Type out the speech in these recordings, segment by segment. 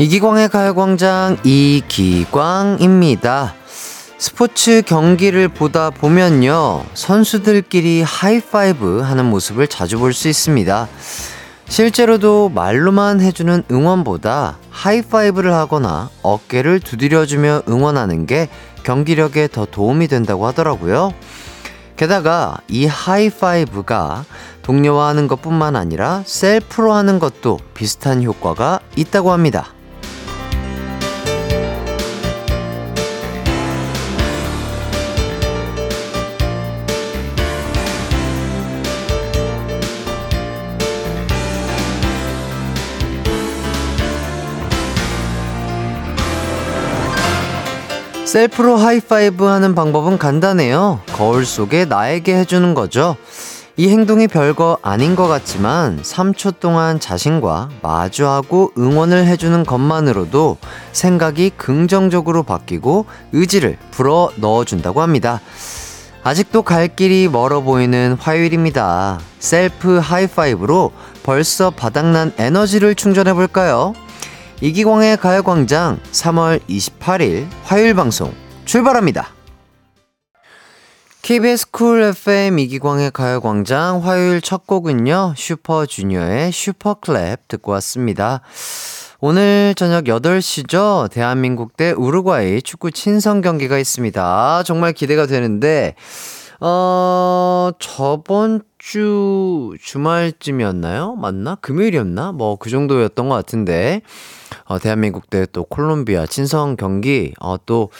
이기광의 가요광장 이기광입니다. 스포츠 경기를 보다 보면요. 선수들끼리 하이파이브 하는 모습을 자주 볼 수 있습니다. 실제로도 말로만 해주는 응원보다 하이파이브를 하거나 어깨를 두드려주며 응원하는 게 경기력에 더 도움이 된다고 하더라고요. 게다가 이 하이파이브가 동료와 하는 것 뿐만 아니라 셀프로 하는 것도 비슷한 효과가 있다고 합니다. 셀프로 하이파이브 하는 방법은 간단해요. 거울 속에 나에게 해주는 거죠. 이 행동이 별거 아닌 것 같지만 3초 동안 자신과 마주하고 응원을 해주는 것만으로도 생각이 긍정적으로 바뀌고 의지를 불어 넣어준다고 합니다. 아직도 갈 길이 멀어 보이는 화요일입니다. 셀프 하이파이브로 벌써 바닥난 에너지를 충전해 볼까요? 이기광의 가요광장 3월 28일 화요일 방송 출발합니다. KBS 쿨 FM 이기광의 가요광장 화요일 첫 곡은요, 슈퍼주니어의 슈퍼클랩 듣고 왔습니다. 오늘 저녁 8시죠? 대한민국 대 우루과이 축구 친선 경기가 있습니다. 아, 정말 기대가 되는데, 어, 저번 주 주말쯤이었나요? 맞나? 금요일이었나? 뭐 그 정도였던 것 같은데 어, 대한민국 대 또 콜롬비아 친선 경기 어, 또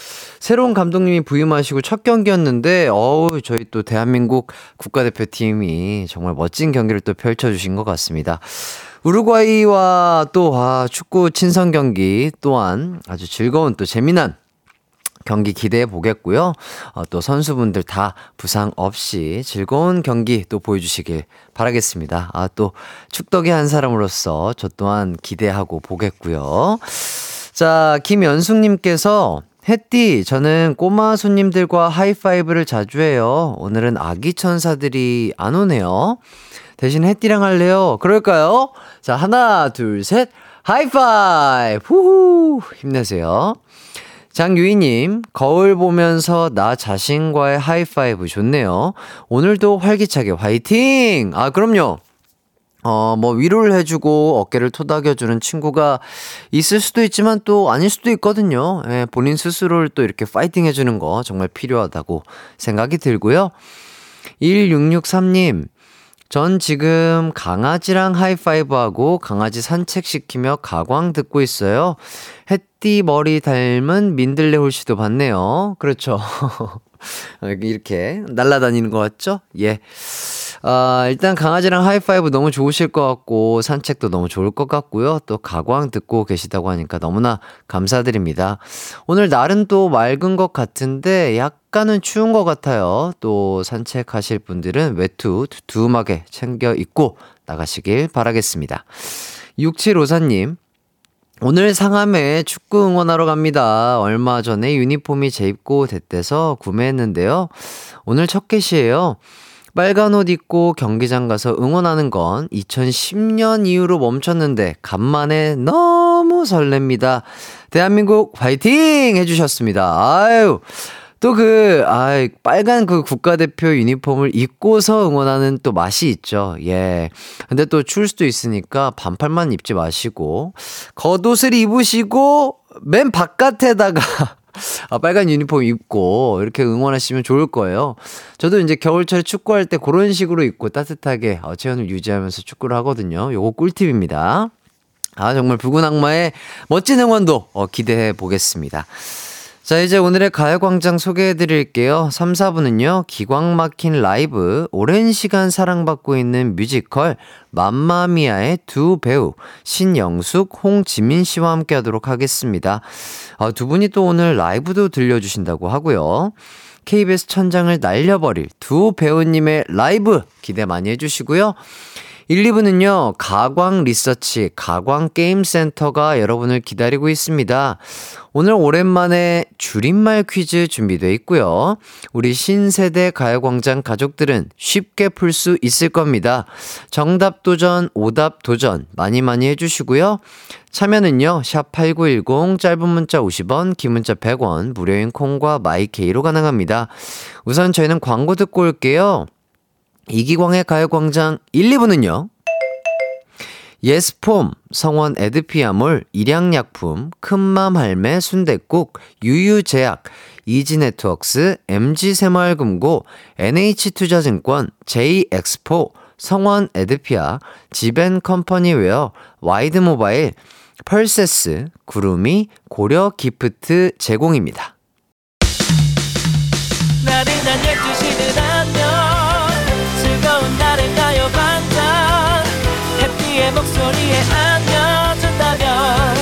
새로운 감독님이 부임하시고 첫 경기였는데 어우 저희 또 대한민국 국가대표팀이 정말 멋진 경기를 또 펼쳐주신 것 같습니다. 우루과이와 또 아, 축구 친선 경기 또한 아주 즐거운 또 재미난 경기 기대해 보겠고요. 어, 또 선수분들 다 부상 없이 즐거운 경기 또 보여주시길 바라겠습니다. 아, 또 축덕의 한 사람으로서 저 또한 기대하고 보겠고요. 자, 김연숙님께서 햇띠, 저는 꼬마 손님들과 하이파이브를 자주 해요. 오늘은 아기 천사들이 안 오네요. 대신 햇띠랑 할래요? 그럴까요? 자, 하나, 둘, 셋. 하이파이브! 후후! 힘내세요. 장유희님, 거울 보면서 나 자신과의 하이파이브 좋네요. 오늘도 활기차게 화이팅! 아, 그럼요. 어, 뭐, 위로를 해주고 어깨를 토닥여주는 친구가 있을 수도 있지만 또 아닐 수도 있거든요. 예, 본인 스스로를 또 이렇게 파이팅 해주는 거 정말 필요하다고 생각이 들고요. 1663님, 전 지금 강아지랑 하이파이브하고 강아지 산책시키며 가광 듣고 있어요. 햇띠 머리 닮은 민들레 홀씨도 봤네요. 그렇죠. 이렇게 날아다니는 것 같죠? 예. 아, 일단 강아지랑 하이파이브 너무 좋으실 것 같고, 산책도 너무 좋을 것 같고요. 또 가광 듣고 계시다고 하니까 너무나 감사드립니다. 오늘 날은 또 맑은 것 같은데, 약간은 추운 것 같아요. 또 산책하실 분들은 외투 두툼하게 챙겨 입고 나가시길 바라겠습니다. 6754님, 오늘 상암에 축구 응원하러 갑니다. 얼마 전에 유니폼이 재입고 됐대서 구매했는데요. 오늘 첫 개시예요. 빨간 옷 입고 경기장 가서 응원하는 건 2010년 이후로 멈췄는데 간만에 너무 설렙니다. 대한민국 화이팅 해주셨습니다. 아유. 또 그, 아, 빨간 그 국가대표 유니폼을 입고서 응원하는 또 맛이 있죠. 예. 근데 또 추울 수도 있으니까 반팔만 입지 마시고, 겉옷을 입으시고, 맨 바깥에다가 아, 빨간 유니폼 입고 이렇게 응원하시면 좋을 거예요. 저도 이제 겨울철 축구할 때 그런 식으로 입고 따뜻하게 어, 체온을 유지하면서 축구를 하거든요. 요거 꿀팁입니다. 아, 정말 붉은 악마의 멋진 응원도 어, 기대해 보겠습니다. 자, 이제 오늘의 가요광장 소개해 드릴게요. 3, 4부는요, 기광 막힌 라이브, 오랜 시간 사랑받고 있는 뮤지컬, 맘마미아의 두 배우, 신영숙, 홍지민 씨와 함께 하도록 하겠습니다. 아, 두 분이 또 오늘 라이브도 들려주신다고 하고요. KBS 천장을 날려버릴 두 배우님의 라이브 기대 많이 해주시고요. 1, 2부는요, 가광 리서치, 가광 게임센터가 여러분을 기다리고 있습니다. 오늘 오랜만에 줄임말 퀴즈 준비되어 있고요. 우리 신세대 가요광장 가족들은 쉽게 풀 수 있을 겁니다. 정답 도전, 오답 도전 많이 많이 해주시고요. 참여는요, 샵8910, 짧은 문자 50원, 긴 문자 100원, 무료인 콩과 my K로 가능합니다. 우선 저희는 광고 듣고 올게요. 이기광의 가요광장 1, 2부는요. 예스폼, 성원 에드피아몰, 일양약품, 큰맘 할매 순댓국, 유유제약, 이지네트웍스, MG새마을금고, NH투자증권, J엑스포, 성원 에드피아, 지벤컴퍼니웨어, 와이드모바일, 펄세스, 구름이, 고려 기프트 제공입니다. 목소리에 안겨준다면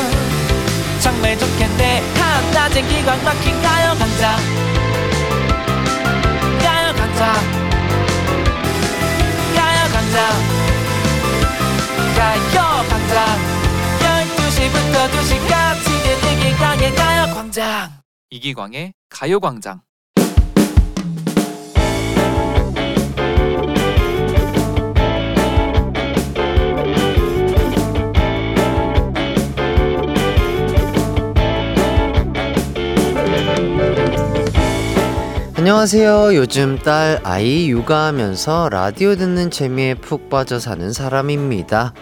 정말 좋겠네. 한낮엔 기광 막힌 가요 강장 가요 강장 가요 강장 가요 강장 12시부터 2시까지 이기광의 가요 광장. 이기광의 가요 광장 안녕하세요. 요즘 딸 아이 육아하면서 라디오 듣는 재미에 푹 빠져 사는 사람입니다.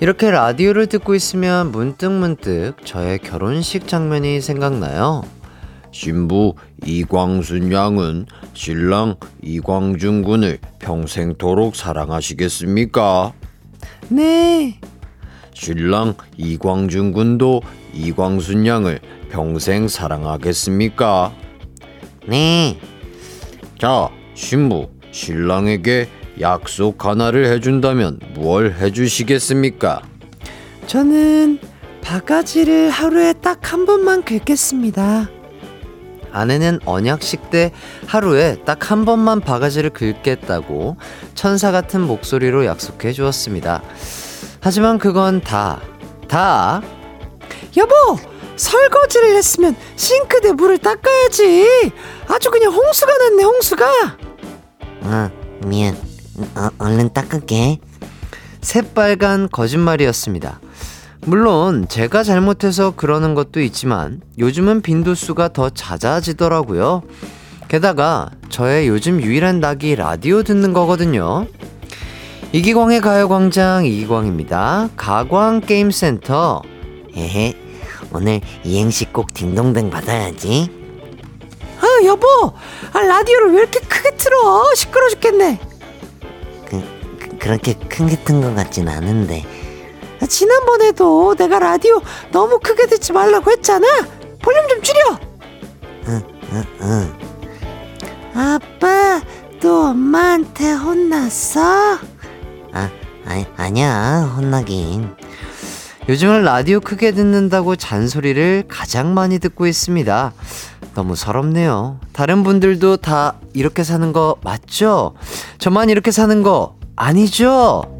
이렇게 라디오를 듣고 있으면 문득문득 저의 결혼식 장면이 생각나요. 신부 이광순 양은 신랑 이광준 군을 평생도록 사랑하시겠습니까? 네. 신랑 이광준 군도 이광순 양을 평생 사랑하겠습니까? 네. 자, 신부, 신랑에게 약속 하나를 해준다면 뭘 해주시겠습니까? 저는 바가지를 하루에 딱 한 번만 긁겠습니다. 아내는 언약식 때 하루에 딱 한 번만 바가지를 긁겠다고 천사 같은 목소리로 약속해 주었습니다. 하지만 그건 다, 다, 여보! 설거지를 했으면 싱크대 물을 닦아야지. 아주 그냥 홍수가 났네, 홍수가. 아, 미안. 어, 얼른 닦을게. 새빨간 거짓말이었습니다. 물론 제가 잘못해서 그러는 것도 있지만 요즘은 빈도수가 더 잦아지더라고요. 게다가 저의 요즘 유일한 낙이 라디오 듣는 거거든요. 이기광의 가요광장 이기광입니다. 가광게임센터. 헤헤, 오늘 이행시 꼭 딩동댕 받아야지. 아, 여보! 아, 라디오를 왜 이렇게 크게 틀어? 시끄러 죽겠네. 그, 그 그렇게 크게 튼 것 같진 않은데. 아, 지난번에도 내가 라디오 너무 크게 듣지 말라고 했잖아. 볼륨 좀 줄여. 응, 응, 응. 아빠, 또 엄마한테 혼났어? 아, 아 아니야. 혼나긴. 요즘은 라디오 크게 듣는다고 잔소리를 가장 많이 듣고 있습니다. 너무 서럽네요. 다른 분들도 다 이렇게 사는 거 맞죠? 저만 이렇게 사는 거 아니죠?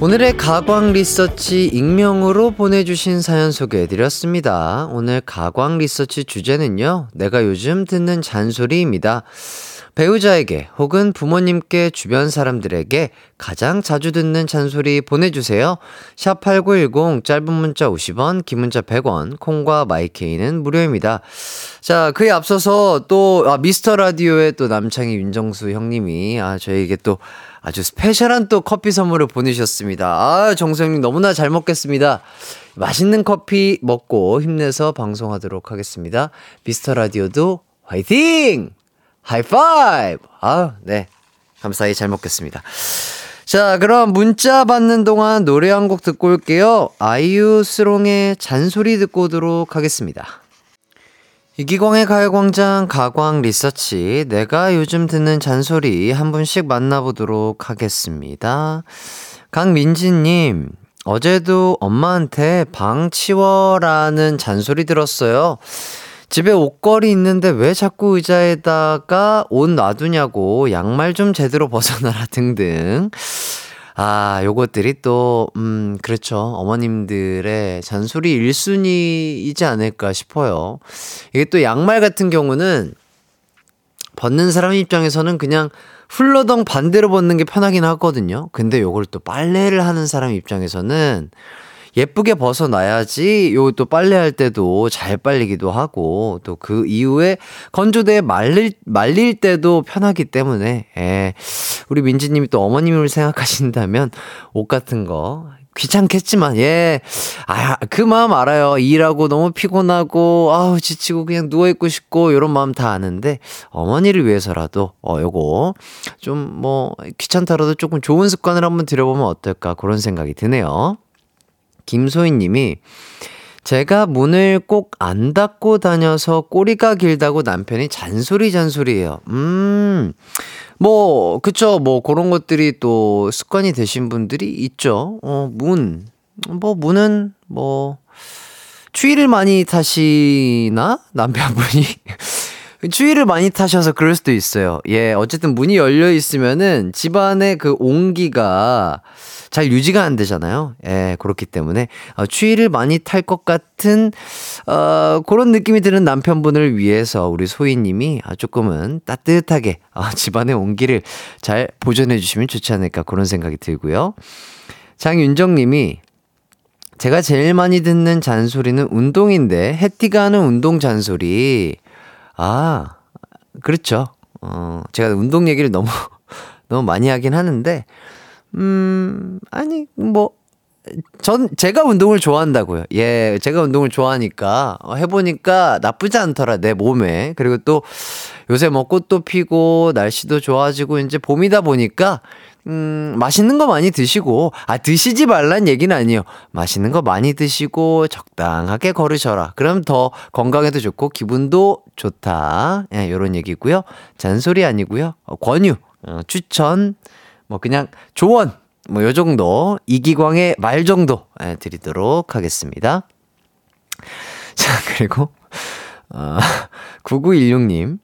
오늘의 가광 리서치 익명으로 보내주신 사연 소개해드렸습니다. 오늘 가광 리서치 주제는요, 내가 요즘 듣는 잔소리입니다. 배우자에게 혹은 부모님께 주변 사람들에게 가장 자주 듣는 잔소리 보내주세요. 샵8910 짧은 문자 50원, 긴 문자 100원, 콩과 마이케이는 무료입니다. 자, 그에 앞서서 또, 아, 미스터 라디오의 또 남창희 윤정수 형님이, 아, 저에게 또 아주 스페셜한 또 커피 선물을 보내주셨습니다. 아, 정수영님 너무나 잘 먹겠습니다. 맛있는 커피 먹고 힘내서 방송하도록 하겠습니다. 미스터 라디오도 화이팅! 하이파이브! 아, 네. 감사히 잘 먹겠습니다. 자, 그럼 문자 받는 동안 노래 한 곡 듣고 올게요. 아이유 슬옹의 잔소리 듣고 오도록 하겠습니다. 이기광의 가요광장 가광 리서치 내가 요즘 듣는 잔소리 한 분씩 만나보도록 하겠습니다. 강민지님 어제도 엄마한테 방 치워라는 잔소리 들었어요. 집에 옷걸이 있는데 왜 자꾸 의자에다가 옷 놔두냐고 양말 좀 제대로 벗어놔라 등등. 아, 요것들이 또, 음, 그렇죠. 어머님들의 잔소리 1순위이지 않을까 싶어요. 이게 또 양말 같은 경우는 벗는 사람 입장에서는 그냥 훌러덩 반대로 벗는 게 편하긴 하거든요. 근데 요걸 또 빨래를 하는 사람 입장에서는 예쁘게 벗어놔야지 요 또 빨래할 때도 잘 빨리기도 하고 또 그 이후에 건조대에 말릴 말릴 때도 편하기 때문에 예. 우리 민지님이 또 어머님을 생각하신다면 옷 같은 거 귀찮겠지만 예. 아, 그 마음 알아요. 일하고 너무 피곤하고 아우 지치고 그냥 누워 있고 싶고 요런 마음 다 아는데 어머니를 위해서라도 어 요거 좀 뭐 귀찮더라도 조금 좋은 습관을 한번 들여보면 어떨까 그런 생각이 드네요. 김소희 님이 제가 문을 꼭 안 닫고 다녀서 꼬리가 길다고 남편이 잔소리 잔소리해요. 음. 뭐 그쵸 뭐 그런 것들이 또 습관이 되신 분들이 있죠. 어, 문. 뭐 문은 뭐 추위를 많이 타시나 남편분이 추위를 많이 타셔서 그럴 수도 있어요. 예, 어쨌든 문이 열려 있으면은 집안의 그 온기가 잘 유지가 안 되잖아요. 예, 그렇기 때문에 어, 추위를 많이 탈 것 같은 어, 그런 느낌이 드는 남편분을 위해서 우리 소희님이 아, 조금은 따뜻하게 어, 집안의 온기를 잘 보존해 주시면 좋지 않을까 그런 생각이 들고요. 장윤정님이 제가 제일 많이 듣는 잔소리는 운동인데 해띠가 하는 운동 잔소리 아, 그렇죠. 어, 제가 운동 얘기를 너무, 너무 많이 하긴 하는데, 음, 아니, 뭐, 전, 제가 운동을 좋아한다고요. 예, 제가 운동을 좋아하니까, 어, 해보니까 나쁘지 않더라, 내 몸에. 그리고 또, 요새 뭐 꽃도 피고, 날씨도 좋아지고, 이제 봄이다 보니까, 음, 맛있는 거 많이 드시고, 아, 드시지 말란 얘기는 아니에요. 맛있는 거 많이 드시고, 적당하게 걸으셔라. 그럼 더 건강에도 좋고, 기분도 좋다. 예, 요런 얘기고요. 잔소리 아니고요. 어, 권유, 어, 추천, 뭐 그냥 조언, 뭐 요 정도, 이기광의 말 정도 예, 드리도록 하겠습니다. 자, 그리고, 어, 9916님.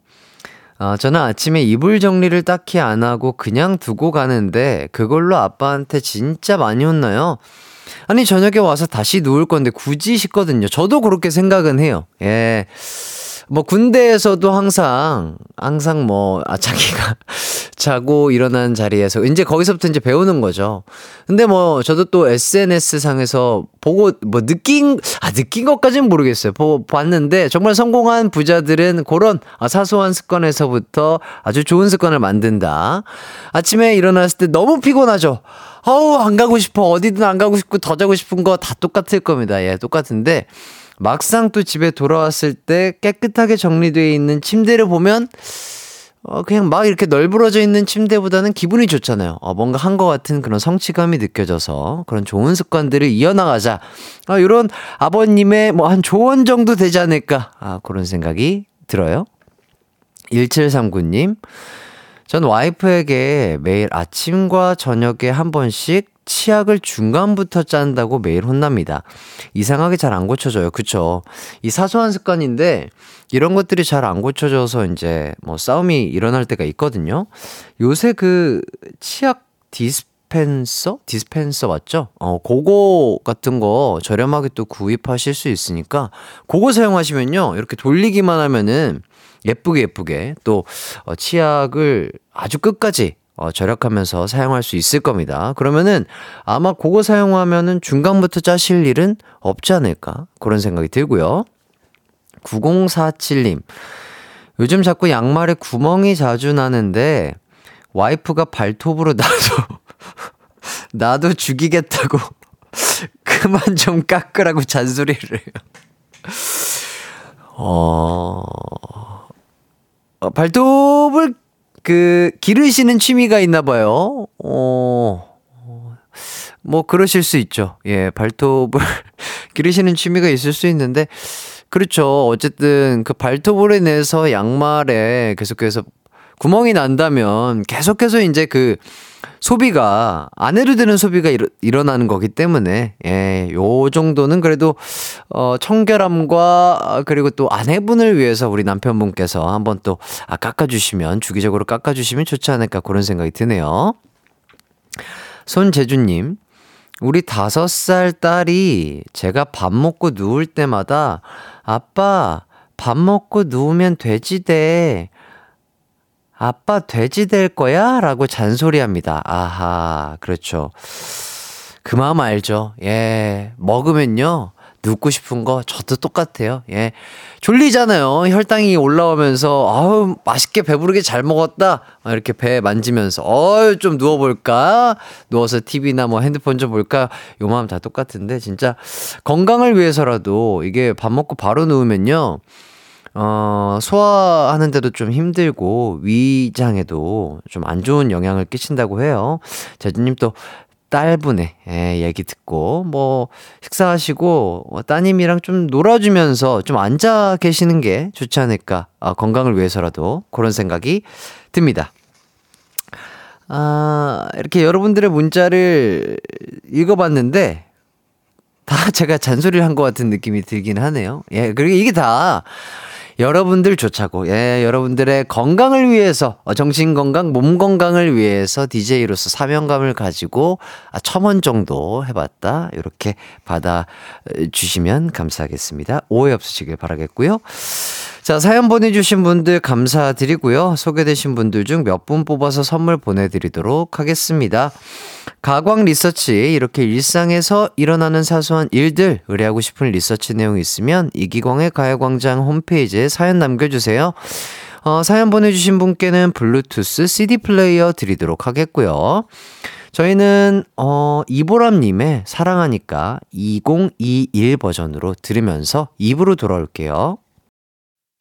어, 저는 아침에 이불 정리를 딱히 안 하고 그냥 두고 가는데 그걸로 아빠한테 진짜 많이 혼나요. 아니, 저녁에 와서 다시 누울 건데 굳이 씻거든요. 저도 그렇게 생각은 해요. 예. 뭐 군대에서도 항상 항상 뭐 아 자기가 자고 일어난 자리에서 이제 거기서부터 이제 배우는 거죠. 근데 뭐 저도 또 SNS 상에서 보고 뭐 느낀 아 느낀 것까지는 모르겠어요. 보 봤는데 정말 성공한 부자들은 그런 아, 사소한 습관에서부터 아주 좋은 습관을 만든다. 아침에 일어났을 때 너무 피곤하죠. 어우 안 가고 싶어 어디든 안 가고 싶고 더 자고 싶은 거 다 똑같을 겁니다. 예 똑같은데 막상 또 집에 돌아왔을 때 깨끗하게 정리되어 있는 침대를 보면 어, 그냥 막 이렇게 널브러져 있는 침대보다는 기분이 좋잖아요. 어, 뭔가 한 것 같은 그런 성취감이 느껴져서 그런 좋은 습관들을 이어나가자. 아, 이런 아버님의 뭐 한 조언 정도 되지 않을까. 아, 그런 생각이 들어요. 1739님. 전 와이프에게 매일 아침과 저녁에 한 번씩 치약을 중간부터 짠다고 매일 혼납니다. 이상하게 잘 안 고쳐져요. 그쵸? 이 사소한 습관인데 이런 것들이 잘 안 고쳐져서 이제 뭐 싸움이 일어날 때가 있거든요. 요새 그 치약 디스펜서? 디스펜서 맞죠? 어, 그거 같은 거 저렴하게 또 구입하실 수 있으니까 그거 사용하시면요. 이렇게 돌리기만 하면은 예쁘게 예쁘게 또 어, 치약을 아주 끝까지 어, 절약하면서 사용할 수 있을 겁니다. 그러면은 아마 그거 사용하면은 중간부터 짜실 일은 없지 않을까 그런 생각이 들고요. 9047님 요즘 자꾸 양말에 구멍이 자주 나는데 와이프가 발톱으로 나도 나도 죽이겠다고 그만 좀 깎으라고 잔소리를 해요. 어, 어 발톱을 그 기르시는 취미가 있나 봐요. 어. 뭐 그러실 수 있죠. 예, 발톱을 기르시는 취미가 있을 수 있는데 그렇죠. 어쨌든 그 발톱으로 인해서 양말에 계속해서 구멍이 난다면 계속해서 이제 그 소비가 아내로 되는 소비가 일어, 일어나는 거기 때문에 예, 요 정도는 그래도 어 청결함과 그리고 또 아내분을 위해서 우리 남편분께서 한번 또 아, 깎아 주시면 주기적으로 깎아 주시면 좋지 않을까 그런 생각이 드네요. 손재주님, 우리 다섯 살 딸이 제가 밥 먹고 누울 때마다 아빠 밥 먹고 누우면 돼지 돼. 아빠 돼지 될 거야? 라고 잔소리합니다. 아하, 그렇죠. 그 마음 알죠. 예. 먹으면요. 눕고 싶은 거 저도 똑같아요. 예. 졸리잖아요. 혈당이 올라오면서 아우 맛있게 배부르게 잘 먹었다. 이렇게 배 만지면서 어유 좀 누워 볼까? 누워서 TV나 뭐 핸드폰 좀 볼까? 요 마음 다 똑같은데 진짜 건강을 위해서라도 이게 밥 먹고 바로 누우면요. 어, 소화하는데도 좀 힘들고 위장에도 좀 안 좋은 영향을 끼친다고 해요. 재준님 또 딸분의 예, 얘기 듣고 뭐 식사하시고 뭐 따님이랑 좀 놀아주면서 좀 앉아 계시는 게 좋지 않을까 아, 건강을 위해서라도 그런 생각이 듭니다. 아 이렇게 여러분들의 문자를 읽어봤는데 다 제가 잔소리를 한 것 같은 느낌이 들긴 하네요. 예 그리고 이게 다 여러분들 좋자고, 예, 여러분들의 건강을 위해서, 어, 정신 건강, 몸 건강을 위해서 DJ로서 사명감을 가지고, 아, 첨원 정도 해봤다. 이렇게 받아주시면 감사하겠습니다. 오해 없으시길 바라겠고요. 자, 사연 보내주신 분들 감사드리고요. 소개되신 분들 중 몇 분 뽑아서 선물 보내드리도록 하겠습니다. 가광 리서치, 이렇게 일상에서 일어나는 사소한 일들, 의뢰하고 싶은 리서치 내용이 있으면 이기광의 가요광장 홈페이지에 사연 남겨주세요. 어, 사연 보내주신 분께는 블루투스 CD 플레이어 드리도록 하겠고요. 저희는, 어, 이보람님의 사랑하니까 2021 버전으로 들으면서 2부로 돌아올게요.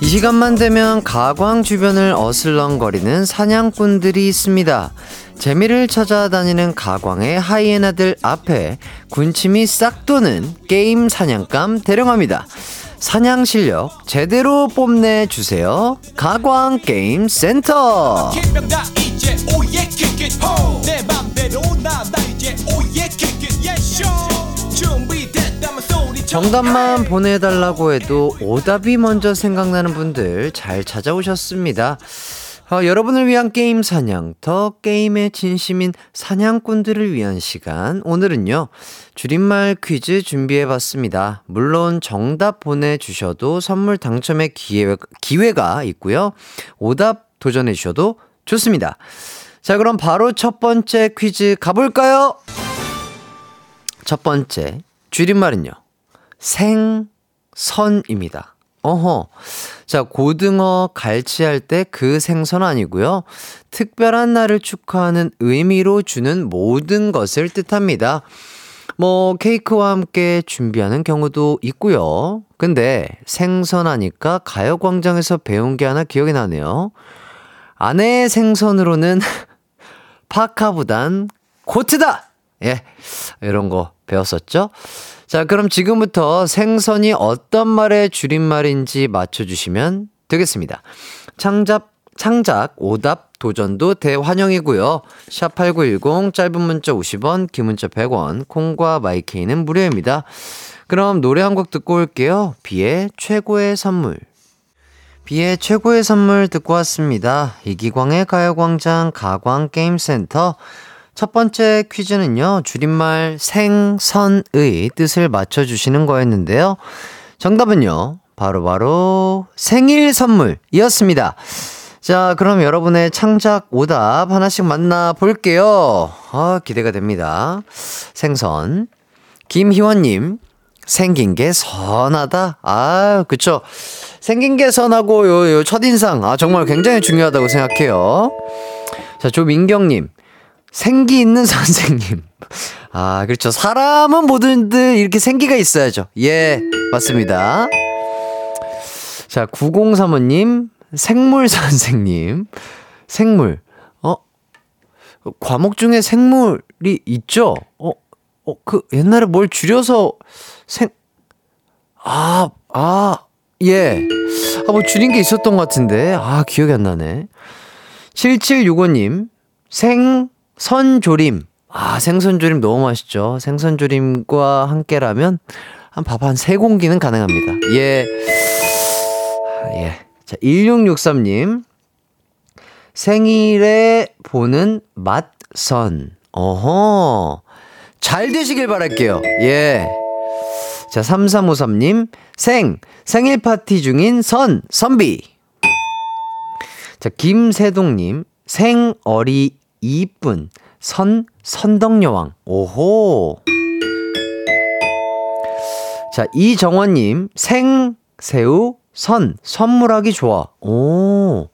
이 시간만 되면 가광 주변을 어슬렁거리는 사냥꾼들이 있습니다. 재미를 찾아다니는 가광의 하이에나들 앞에 군침이 싹 도는 게임 사냥감 대령합니다. 사냥 실력 제대로 뽐내 주세요. 가광 게임 센터. 정답만 보내달라고 해도 오답이 먼저 생각나는 분들 잘 찾아오셨습니다. 어, 여러분을 위한 게임 사냥터 게임의 진심인 사냥꾼들을 위한 시간 오늘은요 줄임말 퀴즈 준비해 봤습니다. 물론 정답 보내주셔도 선물 당첨의 기회, 기회가 있고요 오답 도전해 주셔도 좋습니다. 자 그럼 바로 첫 번째 퀴즈 가볼까요? 첫 번째 줄임말은요 생선입니다. 어허. 자, 고등어 갈치 할 때 그 생선 아니고요. 특별한 날을 축하하는 의미로 주는 모든 것을 뜻합니다. 뭐 케이크와 함께 준비하는 경우도 있고요. 근데 생선 하니까 가요 광장에서 배운 게 하나 기억이 나네요. 아내의 생선으로는 파카보단 코트다! 예, 이런 거 배웠었죠? 자, 그럼 지금부터 생선이 어떤 말의 줄임말인지 맞춰주시면 되겠습니다. 창작, 창작, 오답, 도전도 대환영이고요. 샵8910, 짧은 문자 50원, 긴 문자 100원, 콩과 마이케이는 무료입니다. 그럼 노래 한 곡 듣고 올게요. 비의 최고의 선물. 비의 최고의 선물 듣고 왔습니다. 이기광의 가요광장 가광게임센터. 첫 번째 퀴즈는요, 줄임말 생선의 뜻을 맞춰주시는 거였는데요. 정답은요, 바로바로 바로 생일 선물이었습니다. 자, 그럼 여러분의 창작 오답 하나씩 만나볼게요. 아, 기대가 됩니다. 생선. 김희원님, 생긴 게 선하다. 아, 그쵸. 생긴 게 선하고 요, 요 첫인상. 아, 정말 굉장히 중요하다고 생각해요. 자, 조민경님. 생기 있는 선생님. 아, 그렇죠. 사람은 모두들 이렇게 생기가 있어야죠. 예, 맞습니다. 자, 9035님. 생물 선생님. 생물. 어? 과목 중에 생물이 있죠? 어, 어, 그 옛날에 뭘 줄여서 생, 아, 아, 예. 아, 뭐 줄인 게 있었던 것 같은데. 아, 기억이 안 나네. 7765님, 생 선조림. 아, 생선조림 너무 맛있죠. 생선조림과 함께라면 한 밥 한 세 공기는 가능합니다. 예. 아, 예. 자, 1663님. 생일에 보는 맛선. 어허. 잘 되시길 바랄게요. 예. 자, 3353님. 생. 생일 파티 중인 선. 선비. 자, 김세동님. 생어리 이쁜. 선. 선덕여왕. 오호. 자, 이정원 님. 생. 새우. 선. 선물하기 좋아. 오.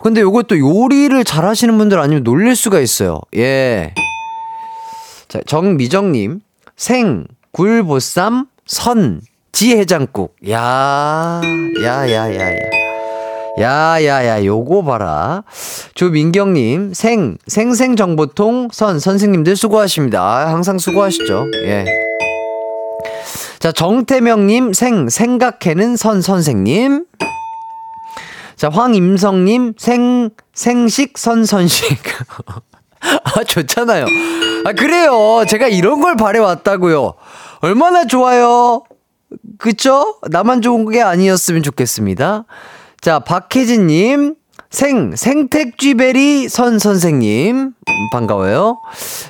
근데 요것도 요리를 잘 하시는 분들 아니면 놀릴 수가 있어요. 예. 자, 정미정 님. 생, 굴, 보쌈, 선, 지해장국. 야, 야, 야, 야, 야. 야, 야, 야, 요거 봐라. 조민경님, 생, 생생정보통, 선, 선생님들 수고하십니다. 아, 항상 수고하시죠. 예. 자, 정태명님, 생, 생각해는 선, 선생님. 자, 황임성님, 생, 생식, 선, 선식. 아, 좋잖아요. 아, 그래요. 제가 이런 걸 바래왔다고요. 얼마나 좋아요. 그쵸? 나만 좋은 게 아니었으면 좋겠습니다. 자, 박혜진님, 생, 생택쥐베리 선 선생님. 음, 반가워요.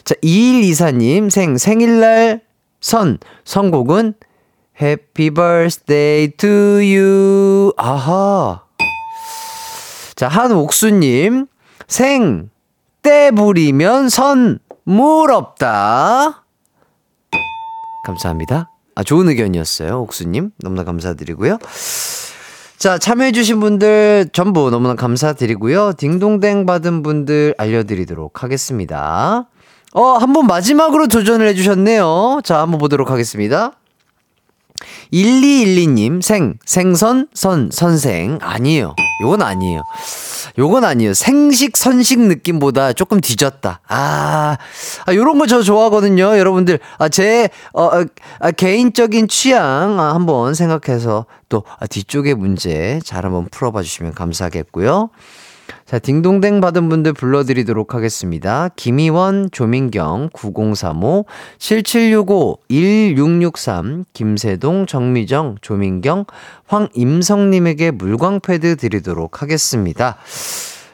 자, 2124님, 생, 생일날 선, 선곡은 Happy Birthday to you. 아하. 자, 한옥수님, 생, 때 부리면 선물 없다. 감사합니다. 아, 좋은 의견이었어요. 옥수님. 너무나 감사드리고요. 자, 참여해주신 분들 전부 너무나 감사드리고요. 딩동댕 받은 분들 알려드리도록 하겠습니다. 어, 한 번 마지막으로 도전을 해주셨네요. 자, 한번 보도록 하겠습니다. 1212님, 생, 생선, 선, 선생. 아니에요. 요건 아니에요. 요건 아니에요. 생식, 선식 느낌보다 조금 뒤졌다. 아, 아 요런 거 저 좋아하거든요. 여러분들, 아, 제, 어, 어 아, 개인적인 취향, 아, 한번 생각해서 또, 아, 뒤쪽의 문제 잘 한번 풀어봐 주시면 감사하겠고요. 자, 딩동댕 받은 분들 불러드리도록 하겠습니다. 김희원, 조민경, 9035, 7765, 1663, 김세동, 정미정, 조민경, 황임성님에게 물광패드 드리도록 하겠습니다.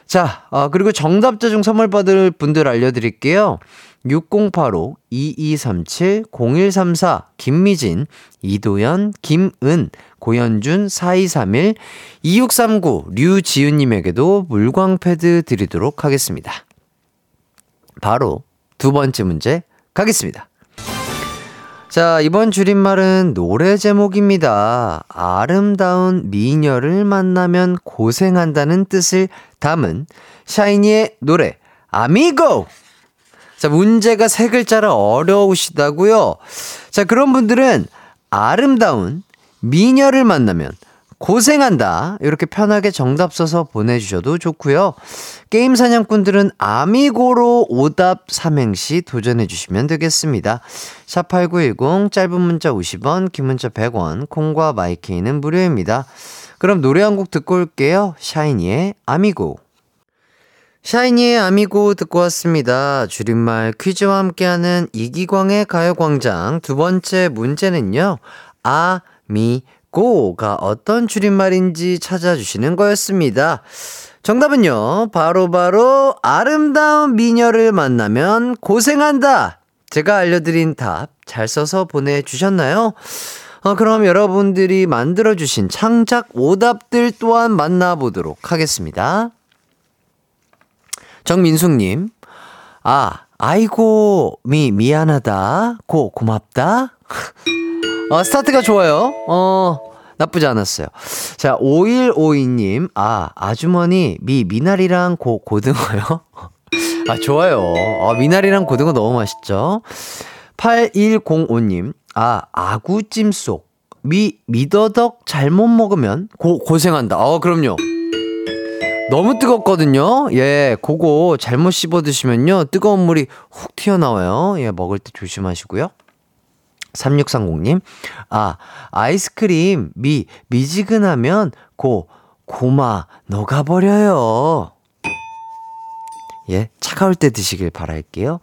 자, 어, 그리고 정답자 중 선물 받을 분들 알려드릴게요. 6085, 2237, 0134, 김미진, 이도연, 김은, 고현준, 4231, 2639, 류지윤님에게도 물광패드 드리도록 하겠습니다. 바로 두 번째 문제 가겠습니다. 자, 이번 줄임말은 노래 제목입니다. 아름다운 미녀를 만나면 고생한다는 뜻을 담은 샤이니의 노래, 아미고! 자, 문제가 세 글자라 어려우시다고요? 자, 그런 분들은 아름다운 미녀를 만나면 고생한다. 이렇게 편하게 정답 써서 보내주셔도 좋고요. 게임 사냥꾼들은 아미고로 오답 삼행시 도전해주시면 되겠습니다. 샵8910 짧은 문자 50원, 긴 문자 100원, 콩과 마이케이는 무료입니다. 그럼 노래 한 곡 듣고 올게요. 샤이니의 아미고. 샤이니의 아미고 듣고 왔습니다. 줄임말 퀴즈와 함께하는 이기광의 가요광장 두 번째 문제는요. 아 미 고가 어떤 줄임말인지 찾아주시는 거였습니다. 정답은요. 바로바로 바로 아름다운 미녀를 만나면 고생한다. 제가 알려드린 답 잘 써서 보내주셨나요? 어, 그럼 여러분들이 만들어주신 창작 오답들 또한 만나보도록 하겠습니다. 정민숙님, 아, 아이고, 미, 미안하다. 고, 고맙다. 어, 스타트가 좋아요. 어, 나쁘지 않았어요. 자, 5152님, 아, 아주머니, 미, 미나리랑 고, 고등어요? 아, 좋아요. 아, 미나리랑 고등어 너무 맛있죠? 8105님, 아, 아구찜 속, 미, 미더덕 잘못 먹으면 고, 고생한다. 어, 그럼요. 너무 뜨겁거든요. 예, 그거 잘못 씹어 드시면요. 뜨거운 물이 훅 튀어나와요. 예, 먹을 때 조심하시고요. 3630님, 아, 아이스크림 미, 미지근하면 고, 고마, 녹아버려요. 예, 차가울 때 드시길 바랄게요.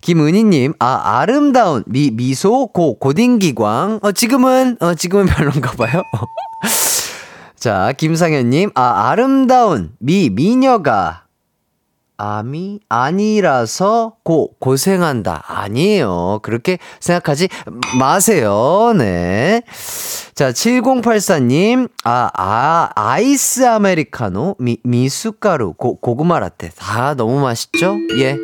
김은희님, 아, 아름다운 미, 미소, 고, 고딩기광. 어, 지금은, 어, 지금은 별론가 봐요. 자, 김상현님, 아, 아름다운 미, 미녀가 아미 아니라서 고 고생한다 아니에요 그렇게 생각하지 마세요 네. 자 7084님 아, 아 아이스 아메리카노 미, 미숫가루 고, 고구마 라떼 다 너무 맛있죠 예.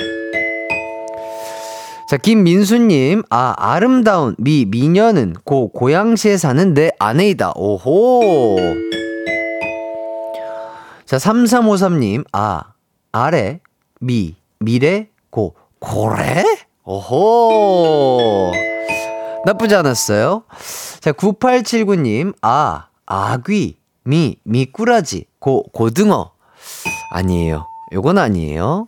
자, 김민수님, 아, 아름다운 미, 미녀는 고, 고양시에 사는 내 아내이다. 오호. 자, 3353님, 아, 아래, 미, 미래, 고, 고래? 오호. 나쁘지 않았어요. 자, 9879님, 아, 아귀, 미, 미꾸라지, 고, 고등어. 아니에요. 요건 아니에요.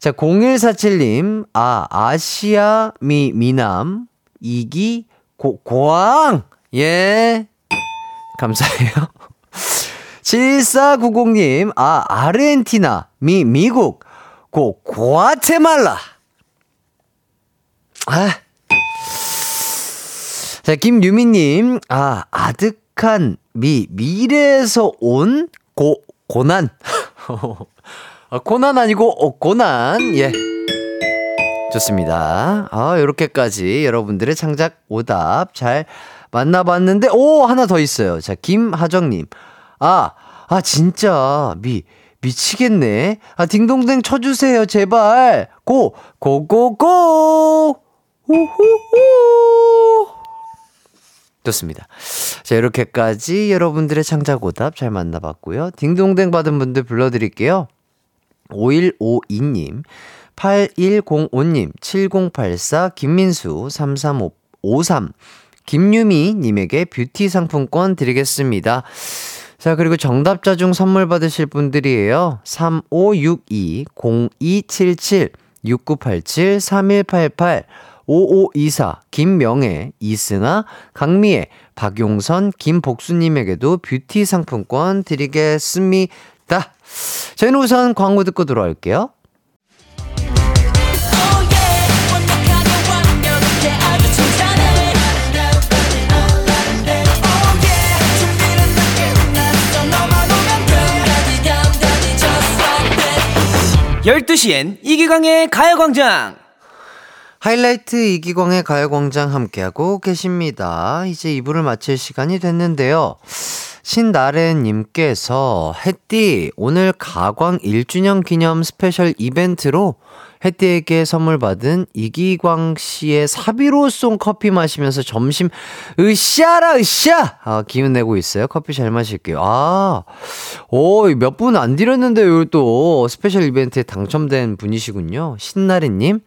자, 0147님, 아, 아시아, 미, 미남, 이기, 고, 고왕! 예. 감사해요. 7490님, 아, 아르헨티나, 미, 미국, 고, 고아테말라. 아. 자, 김유미님, 아, 아득한 미, 미래에서 온 고, 고난. 아, 고난 아니고, 어, 고난. 예. 좋습니다. 아, 요렇게까지 여러분들의 창작 오답 잘 만나봤는데, 오, 하나 더 있어요. 자, 김하정님. 아, 아, 진짜, 미, 미치겠네. 아, 딩동댕 쳐주세요, 제발. 고, 고, 고, 고! 우후후! 좋습니다. 자, 이렇게까지 여러분들의 창작 오답 잘 만나봤고요. 딩동댕 받은 분들 불러드릴게요. 5152님, 8105님, 7084, 김민수, 33553, 김유미님에게 뷰티 상품권 드리겠습니다. 자, 그리고 정답자 중 선물 받으실 분들이에요. 3562, 0277, 6987, 3188, 5524, 김명애, 이승아, 강미애, 박용선, 김복수님에게도 뷰티 상품권 드리겠습니다. 저희는 우선 광고 듣고 돌아올게요. 열두 시엔 이기광의 가요광장 하이라이트 이기광의 가요광장 함께하고 계십니다. 이제 2부를 마칠 시간이 됐는데요. 신나래님께서 햇띠 오늘 가광 1주년 기념 스페셜 이벤트로 햇띠에게 선물 받은 이기광 씨의 사비로 쏜 커피 마시면서 점심 으쌰라 으쌰 아, 기운 내고 있어요. 커피 잘 마실게요. 아, 오, 몇 분 안 드렸는데요. 또 스페셜 이벤트에 당첨된 분이시군요. 신나래님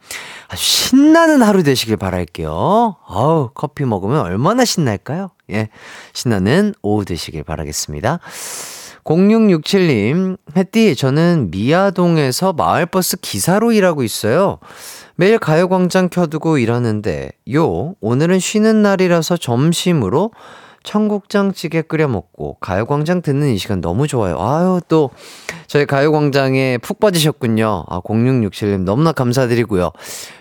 아주 신나는 하루 되시길 바랄게요. 아우 커피 먹으면 얼마나 신날까요? 예, 신나는 오후 되시길 바라겠습니다. 0667님, 햇띠, 저는 미아동에서 마을버스 기사로 일하고 있어요. 매일 가요광장 켜두고 일하는데, 요, 오늘은 쉬는 날이라서 점심으로 청국장찌개 끓여 먹고 가요광장 듣는 이 시간 너무 좋아요. 아유, 또, 저희 가요광장에 푹 빠지셨군요. 아, 0667님 너무나 감사드리고요.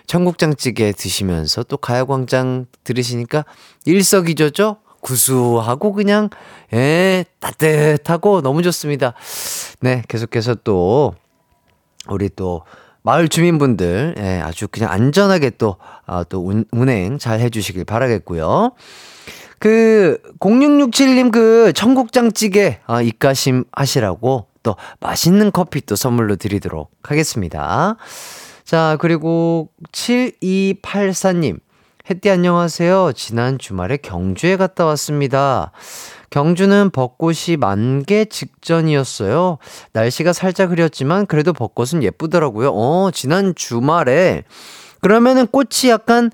청국장찌개 드시면서 또 가요광장 들으시니까 일석이조죠? 구수하고 그냥 예 따뜻하고 너무 좋습니다. 네 계속해서 또 우리 또 마을 주민분들 예, 아주 그냥 안전하게 또또 아, 또 운, 운행 잘 해주시길 바라겠고요. 그 0667님 그 청국장찌개 아, 입가심 하시라고 또 맛있는 커피 또 선물로 드리도록 하겠습니다. 자 그리고 7284님 햇띠 안녕하세요. 지난 주말에 경주에 갔다 왔습니다. 경주는 벚꽃이 만개 직전이었어요. 날씨가 살짝 흐렸지만 그래도 벚꽃은 예쁘더라고요. 어, 지난 주말에 그러면은 꽃이 약간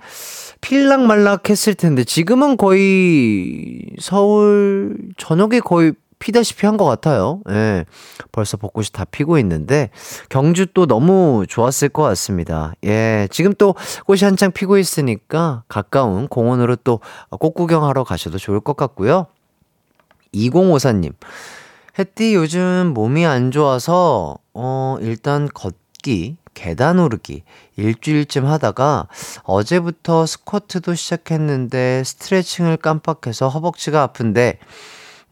필락말락 했을 텐데 지금은 거의 서울 저녁에 거의 피다시피 한 것 같아요. 예. 벌써 벚꽃이 다 피고 있는데, 경주 또 너무 좋았을 것 같습니다. 예. 지금 또 꽃이 한창 피고 있으니까 가까운 공원으로 또 꽃 구경하러 가셔도 좋을 것 같고요. 2054님. 햇띠 요즘 몸이 안 좋아서, 어, 일단 걷기, 계단 오르기 일주일쯤 하다가 어제부터 스쿼트도 시작했는데 스트레칭을 깜빡해서 허벅지가 아픈데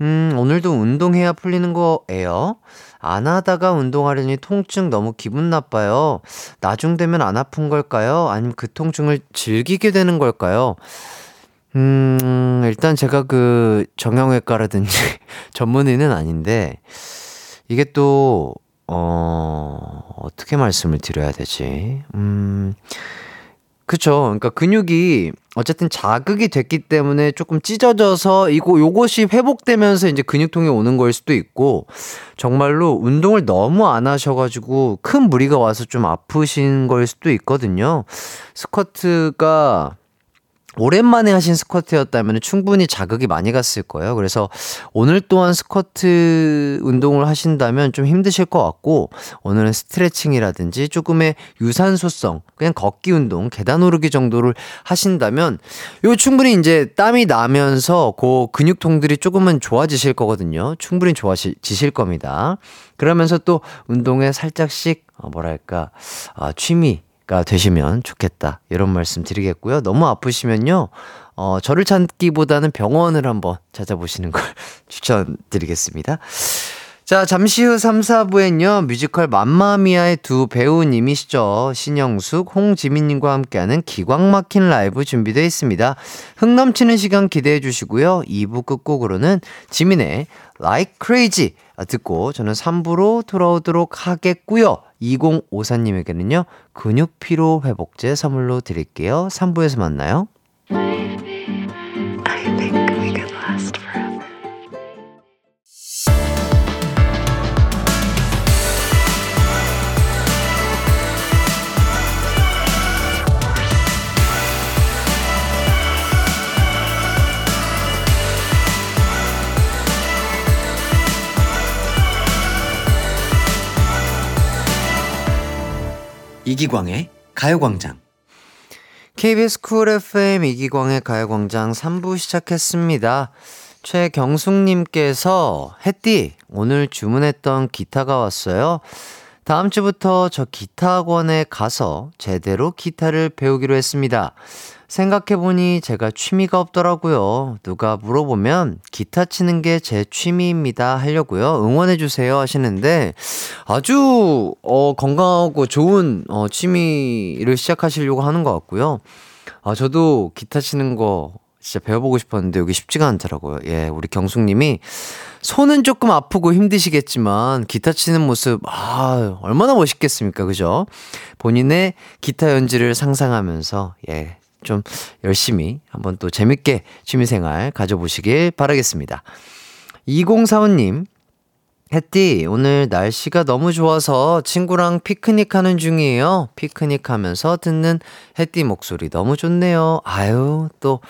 음, 오늘도 운동해야 풀리는 거예요. 안 하다가 운동하려니 통증 너무 기분 나빠요. 나중 되면 안 아픈 걸까요? 아니면 그 통증을 즐기게 되는 걸까요? 음, 일단 제가 그 정형외과라든지 전문의는 아닌데 이게 또 어, 어떻게 말씀을 드려야 되지? 음, 그쵸. 그러니까 근육이 어쨌든 자극이 됐기 때문에 조금 찢어져서 이거 요것이 회복되면서 이제 근육통이 오는 거일 수도 있고 정말로 운동을 너무 안 하셔가지고 큰 무리가 와서 좀 아프신 거일 수도 있거든요. 스쿼트가 오랜만에 하신 스쿼트였다면 충분히 자극이 많이 갔을 거예요. 그래서 오늘 또한 스쿼트 운동을 하신다면 좀 힘드실 것 같고, 오늘은 스트레칭이라든지 조금의 유산소성, 그냥 걷기 운동, 계단 오르기 정도를 하신다면, 요 충분히 이제 땀이 나면서 그 근육통들이 조금은 좋아지실 거거든요. 충분히 좋아지실 겁니다. 그러면서 또 운동에 살짝씩, 어, 뭐랄까, 아, 취미, 가 되시면 좋겠다. 이런 말씀 드리겠고요. 너무 아프시면요. 어, 저를 찾기보다는 병원을 한번 찾아보시는 걸 추천드리겠습니다. 자, 잠시 후 3, 4부엔요, 뮤지컬 맘마미아의 두 배우님이시죠. 신영숙, 홍지민님과 함께하는 기광 막힌 라이브 준비되어 있습니다. 흥 넘치는 시간 기대해 주시고요. 2부 끝곡으로는 지민의 Like Crazy 듣고 저는 3부로 돌아오도록 하겠고요. 2054님에게는요, 근육 피로 회복제 선물로 드릴게요. 3부에서 만나요. 이기광의 가요광장. KBS 쿨 FM 이기광의 가요광장 3부 시작했습니다. 최경숙님께서 햇띠 오늘 주문했던 기타가 왔어요. 다음 주부터 저 기타 학원에 가서 제대로 기타를 배우기로 했습니다. 생각해보니 제가 취미가 없더라고요. 누가 물어보면 기타 치는 게 제 취미입니다 하려고요. 응원해주세요 하시는데 아주, 어, 건강하고 좋은, 어, 취미를 시작하시려고 하는 것 같고요. 아, 저도 기타 치는 거 진짜 배워보고 싶었는데 여기 쉽지가 않더라고요. 예, 우리 경숙님이 손은 조금 아프고 힘드시겠지만 기타 치는 모습, 아, 얼마나 멋있겠습니까. 그죠? 본인의 기타 연주를 상상하면서, 예, 좀 열심히 한번 또 재밌게 취미생활 가져보시길 바라겠습니다. 2045님, 햇띠, 오늘 날씨가 너무 좋아서 친구랑 피크닉 하는 중이에요. 피크닉 하면서 듣는 햇띠 목소리 너무 좋네요. 아유, 또,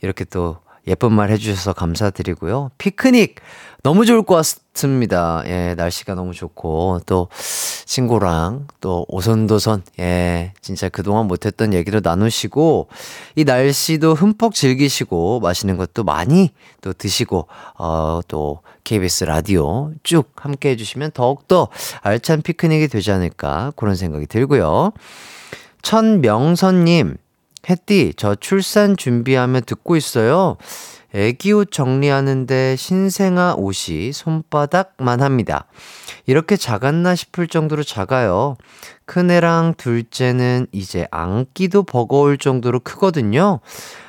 이렇게 또 예쁜 말 해주셔서 감사드리고요. 피크닉! 너무 좋을 것 같습니다. 예, 날씨가 너무 좋고, 또, 친구랑 또 오선도선, 예, 진짜 그동안 못했던 얘기를 나누시고, 이 날씨도 흠뻑 즐기시고, 맛있는 것도 많이 또 드시고, 어, 또, KBS 라디오 쭉 함께 해주시면 더욱더 알찬 피크닉이 되지 않을까, 그런 생각이 들고요. 천명선님, 햇띠, 저 출산 준비하며 듣고 있어요. 애기 옷 정리하는데 신생아 옷이 손바닥만 합니다. 이렇게 작았나 싶을 정도로 작아요. 큰애랑 둘째는 이제 안기도 버거울 정도로 크거든요.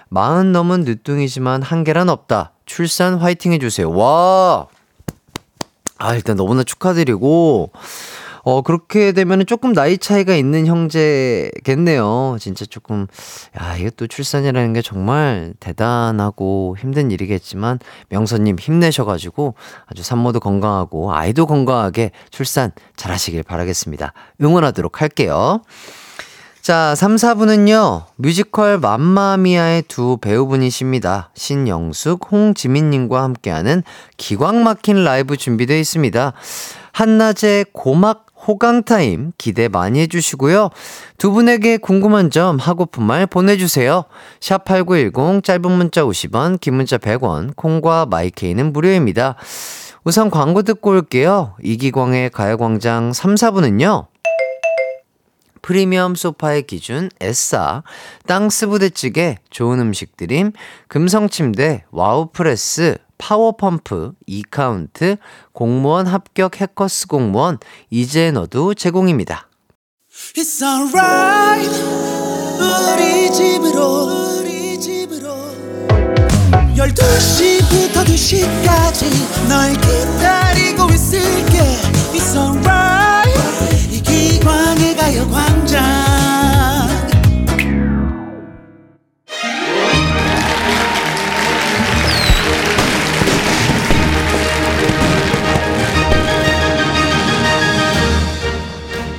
마흔 넘은 늦둥이지만 한계란 없다. 출산 화이팅 해주세요. 와! 아, 일단 너무나 축하드리고, 어, 그렇게 되면 조금 나이 차이가 있는 형제겠네요. 진짜 조금, 야, 또 출산이라는 게 정말 대단하고 힘든 일이겠지만, 명선님 힘내셔가지고 아주 산모도 건강하고 아이도 건강하게 출산 잘 하시길 바라겠습니다. 응원하도록 할게요. 자, 3, 4부는요, 뮤지컬 맘마미아의 두 배우분이십니다. 신영숙, 홍지민님과 함께하는 기광 막힌 라이브 준비되어 있습니다. 한낮의 고막 호강타임 기대 많이 해주시고요. 두 분에게 궁금한 점, 하고픈 말 보내주세요. 샵8910, 짧은 문자 50원, 긴 문자 100원, 콩과 my K는 무료입니다. 우선 광고 듣고 올게요. 이기광의 가요광장 3, 4부는요. 프리미엄 소파의 기준 에싸, 땅스 부대찌개, 좋은 음식 드림, 금성침대, 와우프레스, 파워펌프, 이카운트, 공무원 합격 해커스 공무원, 이제 너도 제공입니다. It's alright. 우리 집으로 우리 집으로. 12시부터 2시까지 널 기다리고 있을게. It's alright. 이기광의 가요광장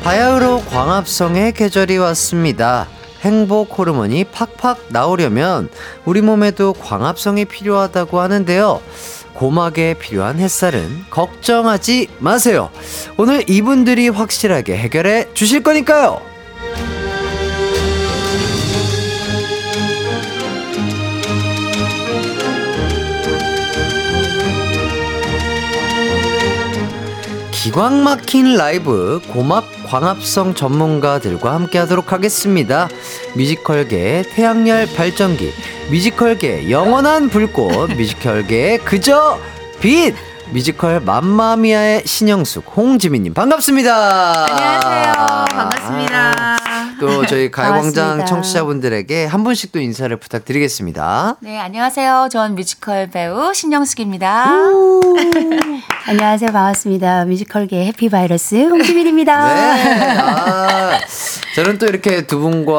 바야흐로 광합성의 계절이 왔습니다. 행복 호르몬이 팍팍 나오려면 우리 몸에도 광합성이 필요하다고 하는데요. 고막에 필요한 햇살은 걱정하지 마세요. 오늘 이분들이 확실하게 해결해 주실 거니까요. 기광 막힌 라이브 고막 광합성 전문가들과 함께 하도록 하겠습니다. 뮤지컬계 태양열 발전기, 뮤지컬계 영원한 불꽃, 뮤지컬계 그저 빛! 뮤지컬 맘마미아의 신영숙, 홍지민님 반갑습니다. 안녕하세요. 반갑습니다. 또 저희 가요광장. 청취자분들에게 한 분씩 또 인사를 부탁드리겠습니다. 네, 안녕하세요. 전 뮤지컬 배우 신영숙입니다. 안녕하세요. 반갑습니다. 뮤지컬계 해피바이러스 홍지민입니다. 네. 아, 저는 또 이렇게 두 분과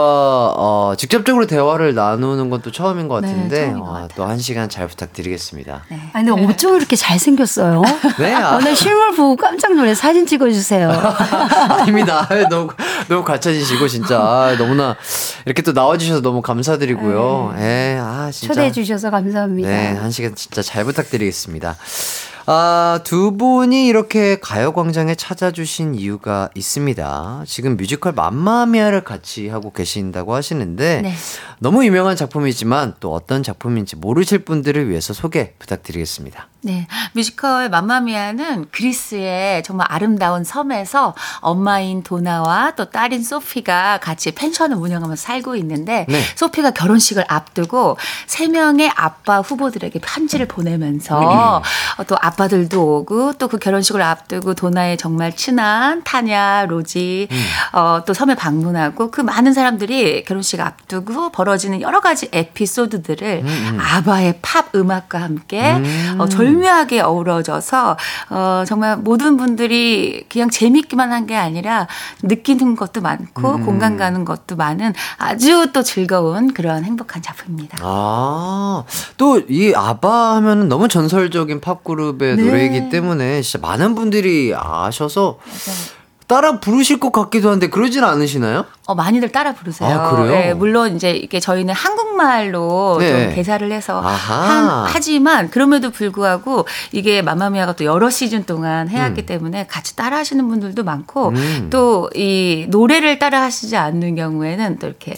어, 직접적으로 대화를 나누는 건 또 처음인 것 네, 같은데 것 어, 또한 시간 잘 부탁드리겠습니다. 아, 근데 어쩜 이렇게 잘생겼어요? 네, 아. 오늘 실물 보고 깜짝 놀래 사진 찍어주세요. 아닙니다. 너무 너무 과찬이시고 진짜 아, 너무나 이렇게 또 나와주셔서 너무 감사드리고요. 예, 아 진짜 초대해 주셔서 감사합니다. 네, 한 시간 진짜 잘 부탁드리겠습니다. 아, 두 분이 이렇게 가요광장에 찾아주신 이유가 있습니다. 지금 뮤지컬 맘마미아를 같이 하고 계신다고 하시는데, 네. 너무 유명한 작품이지만 또 어떤 작품인지 모르실 분들을 위해서 소개 부탁드리겠습니다. 네, 뮤지컬 맘마미아는 그리스의 정말 아름다운 섬에서 엄마인 도나와 또 딸인 소피가 같이 펜션을 운영하면서 살고 있는데 네. 소피가 결혼식을 앞두고 세 명의 아빠 후보들에게 편지를 보내면서 어, 또 아빠 들도 오고 또 그 결혼식을 앞두고 도나의 정말 친한 타냐, 로지 어, 또 섬에 방문하고 그 많은 사람들이 결혼식 앞두고 벌어지는 여러 가지 에피소드들을 아바의 팝 음악과 함께 어, 절묘하게 어우러져서 어, 정말 모든 분들이 그냥 재밌기만 한 게 아니라 느끼는 것도 많고 공감 가는 것도 많은 아주 또 즐거운 그런 행복한 작품입니다. 아, 또 이 아바 하면은 너무 전설적인 팝그룹의 네. 노래이기 때문에 진짜 많은 분들이 아셔서 따라 부르실 것 같기도 한데 그러진 않으시나요? 어, 많이들 따라 부르세요. 아, 그래요? 네, 물론 이제 이게 저희는 한국말로 네. 좀 개사를 해서. 한- 하지만 그럼에도 불구하고 이게 마마미아가 또 여러 시즌 동안 해왔기 음. 때문에 같이 따라 하시는 분들도 많고 음. 또이 노래를 따라 하시지 않는 경우에는 또 이렇게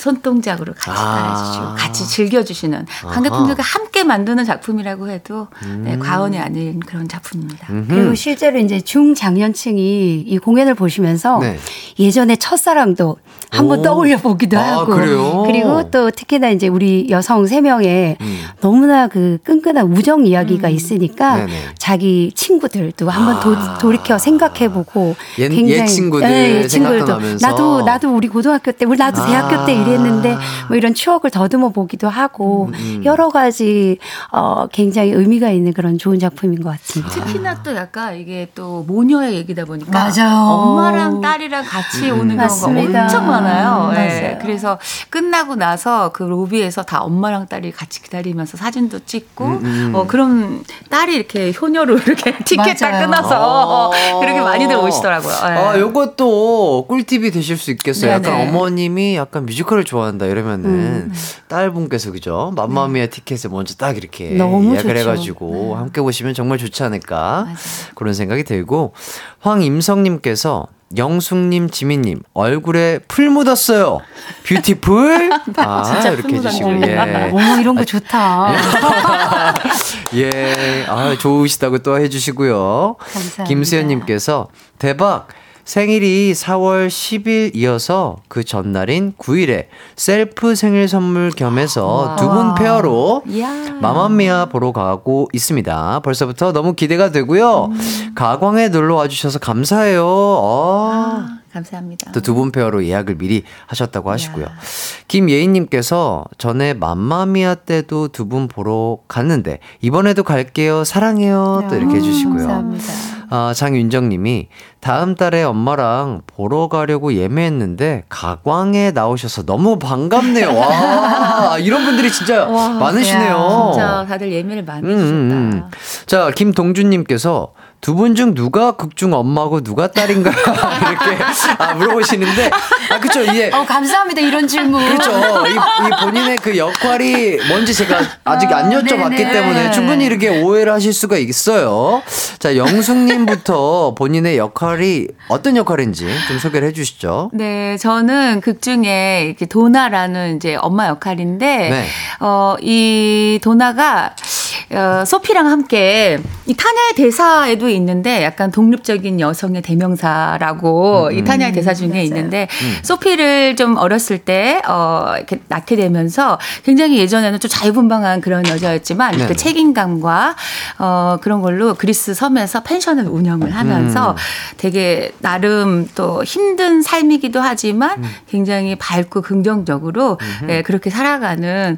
손동작으로 같이 아. 따라주시고 같이 즐겨주시는 관객분들과 함께 만드는 작품이라고 해도 네, 음. 과언이 아닌 그런 작품입니다. 그리고 실제로 이제 중장년층이 이 공연을 보시면서 네. 예전의 첫사랑도 한번 오. 떠올려 보기도 아, 하고 그래요? 리고 또 특히나 이제 우리 여성 세 명의 음. 너무나 그 끈끈한 우정 이야기가 있으니까 네네. 자기 친구들도 한번 아. 도, 돌이켜 생각해 보고 옛- 옛 친구들 생각도 나면서. 나도 나도 우리 고등학교 때 우리 나도 아. 대학교 때 이 랬는데 뭐 이런 추억을 더듬어 보기도 하고 음, 음. 여러 가지 어, 굉장히 의미가 있는 그런 좋은 작품인 것 같습니다. 특히나 또 약간 이게 또 모녀의 얘기다 보니까 맞아요. 엄마랑 딸이랑 같이 오는 경우가 맞습니다. 엄청 많아요. 음, 예. 맞아요. 그래서 끝나고 나서 그 로비에서 다 엄마랑 딸이 같이 기다리면서 사진도 찍고 음, 어 그럼 딸이 이렇게 효녀로 이렇게 티켓 딱 맞아요. 끊어서 아. 그렇게 많이들 오시더라고요. 예. 아, 요것도 꿀팁이 되실 수 있겠어요. 약간 네네. 어머님이 약간 뮤지컬 을 좋아한다 이러면은 음. 딸분께서 그죠? 맘마미아 티켓을 먼저 딱 이렇게 예약을. 해가지고 함께 보시면 정말 좋지 않을까 맞아요. 그런 생각이 들고 황임성님께서 영숙님, 지민님 얼굴에 풀 묻었어요. beautiful. 아, 진짜 이렇게 풀 해주시고. 예. 어머 이런 거 좋다. 예, 아, 좋으시다고 또 해주시고요. 감사합니다. 김수현님께서 대박! 생일이 4월 10일 이어서 그 전날인 9일에 셀프 생일 선물 겸해서 두 분 페어로. 맘마미아 보러 가고 있습니다. 벌써부터 너무 기대가 되고요. 가광에 놀러 와 주셔서 감사해요. 어. 아, 감사합니다. 또 두 분 페어로 예약을 미리 하셨다고 하시고요. 김예인님께서 전에 맘마미아 때도 두 분 보러 갔는데 이번에도 갈게요. 사랑해요. 또 이렇게 해주시고요. 감사합니다. 아, 장윤정님이 다음 달에 엄마랑 보러 가려고 예매했는데 가광에 나오셔서 너무 반갑네요. 와, 이런 분들이 진짜 와, 많으시네요. 진짜 다들 예매를 많이 음, 해주셨다. 음, 음. 자, 김동준님께서 두 분 중 누가 극중 엄마고 누가 딸인가 이렇게 아, 물어보시는데 아 그쵸 이게 어 감사합니다 이런 질문. 그렇죠. 이, 이 본인의 그 역할이 뭔지 제가 아직 안 여쭤봤기 네네. 때문에 충분히 이렇게 오해를 하실 수가 있어요. 자, 영숙님부터 본인의 역할이 어떤 역할인지 좀 소개를 해주시죠. 네, 저는 극 중에 이렇게 도나라는 이제 엄마 역할인데, 네. 어, 이 도나가, 어, 소피랑 함께 이 타냐의 대사에도 있는데 약간 독립적인 여성의 대명사라고 음, 이 타냐의 대사 중에 있는데 소피를 좀 어렸을 때 어, 이렇게 낳게 되면서 굉장히 예전에는 좀 자유분방한 그런 여자였지만 네네. 그 책임감과 어, 그런 걸로 그리스 섬에서 펜션을 운영을 하면서 음. 되게 나름 또 힘든 삶이기도 하지만 음. 굉장히 밝고 긍정적으로 예, 그렇게 살아가는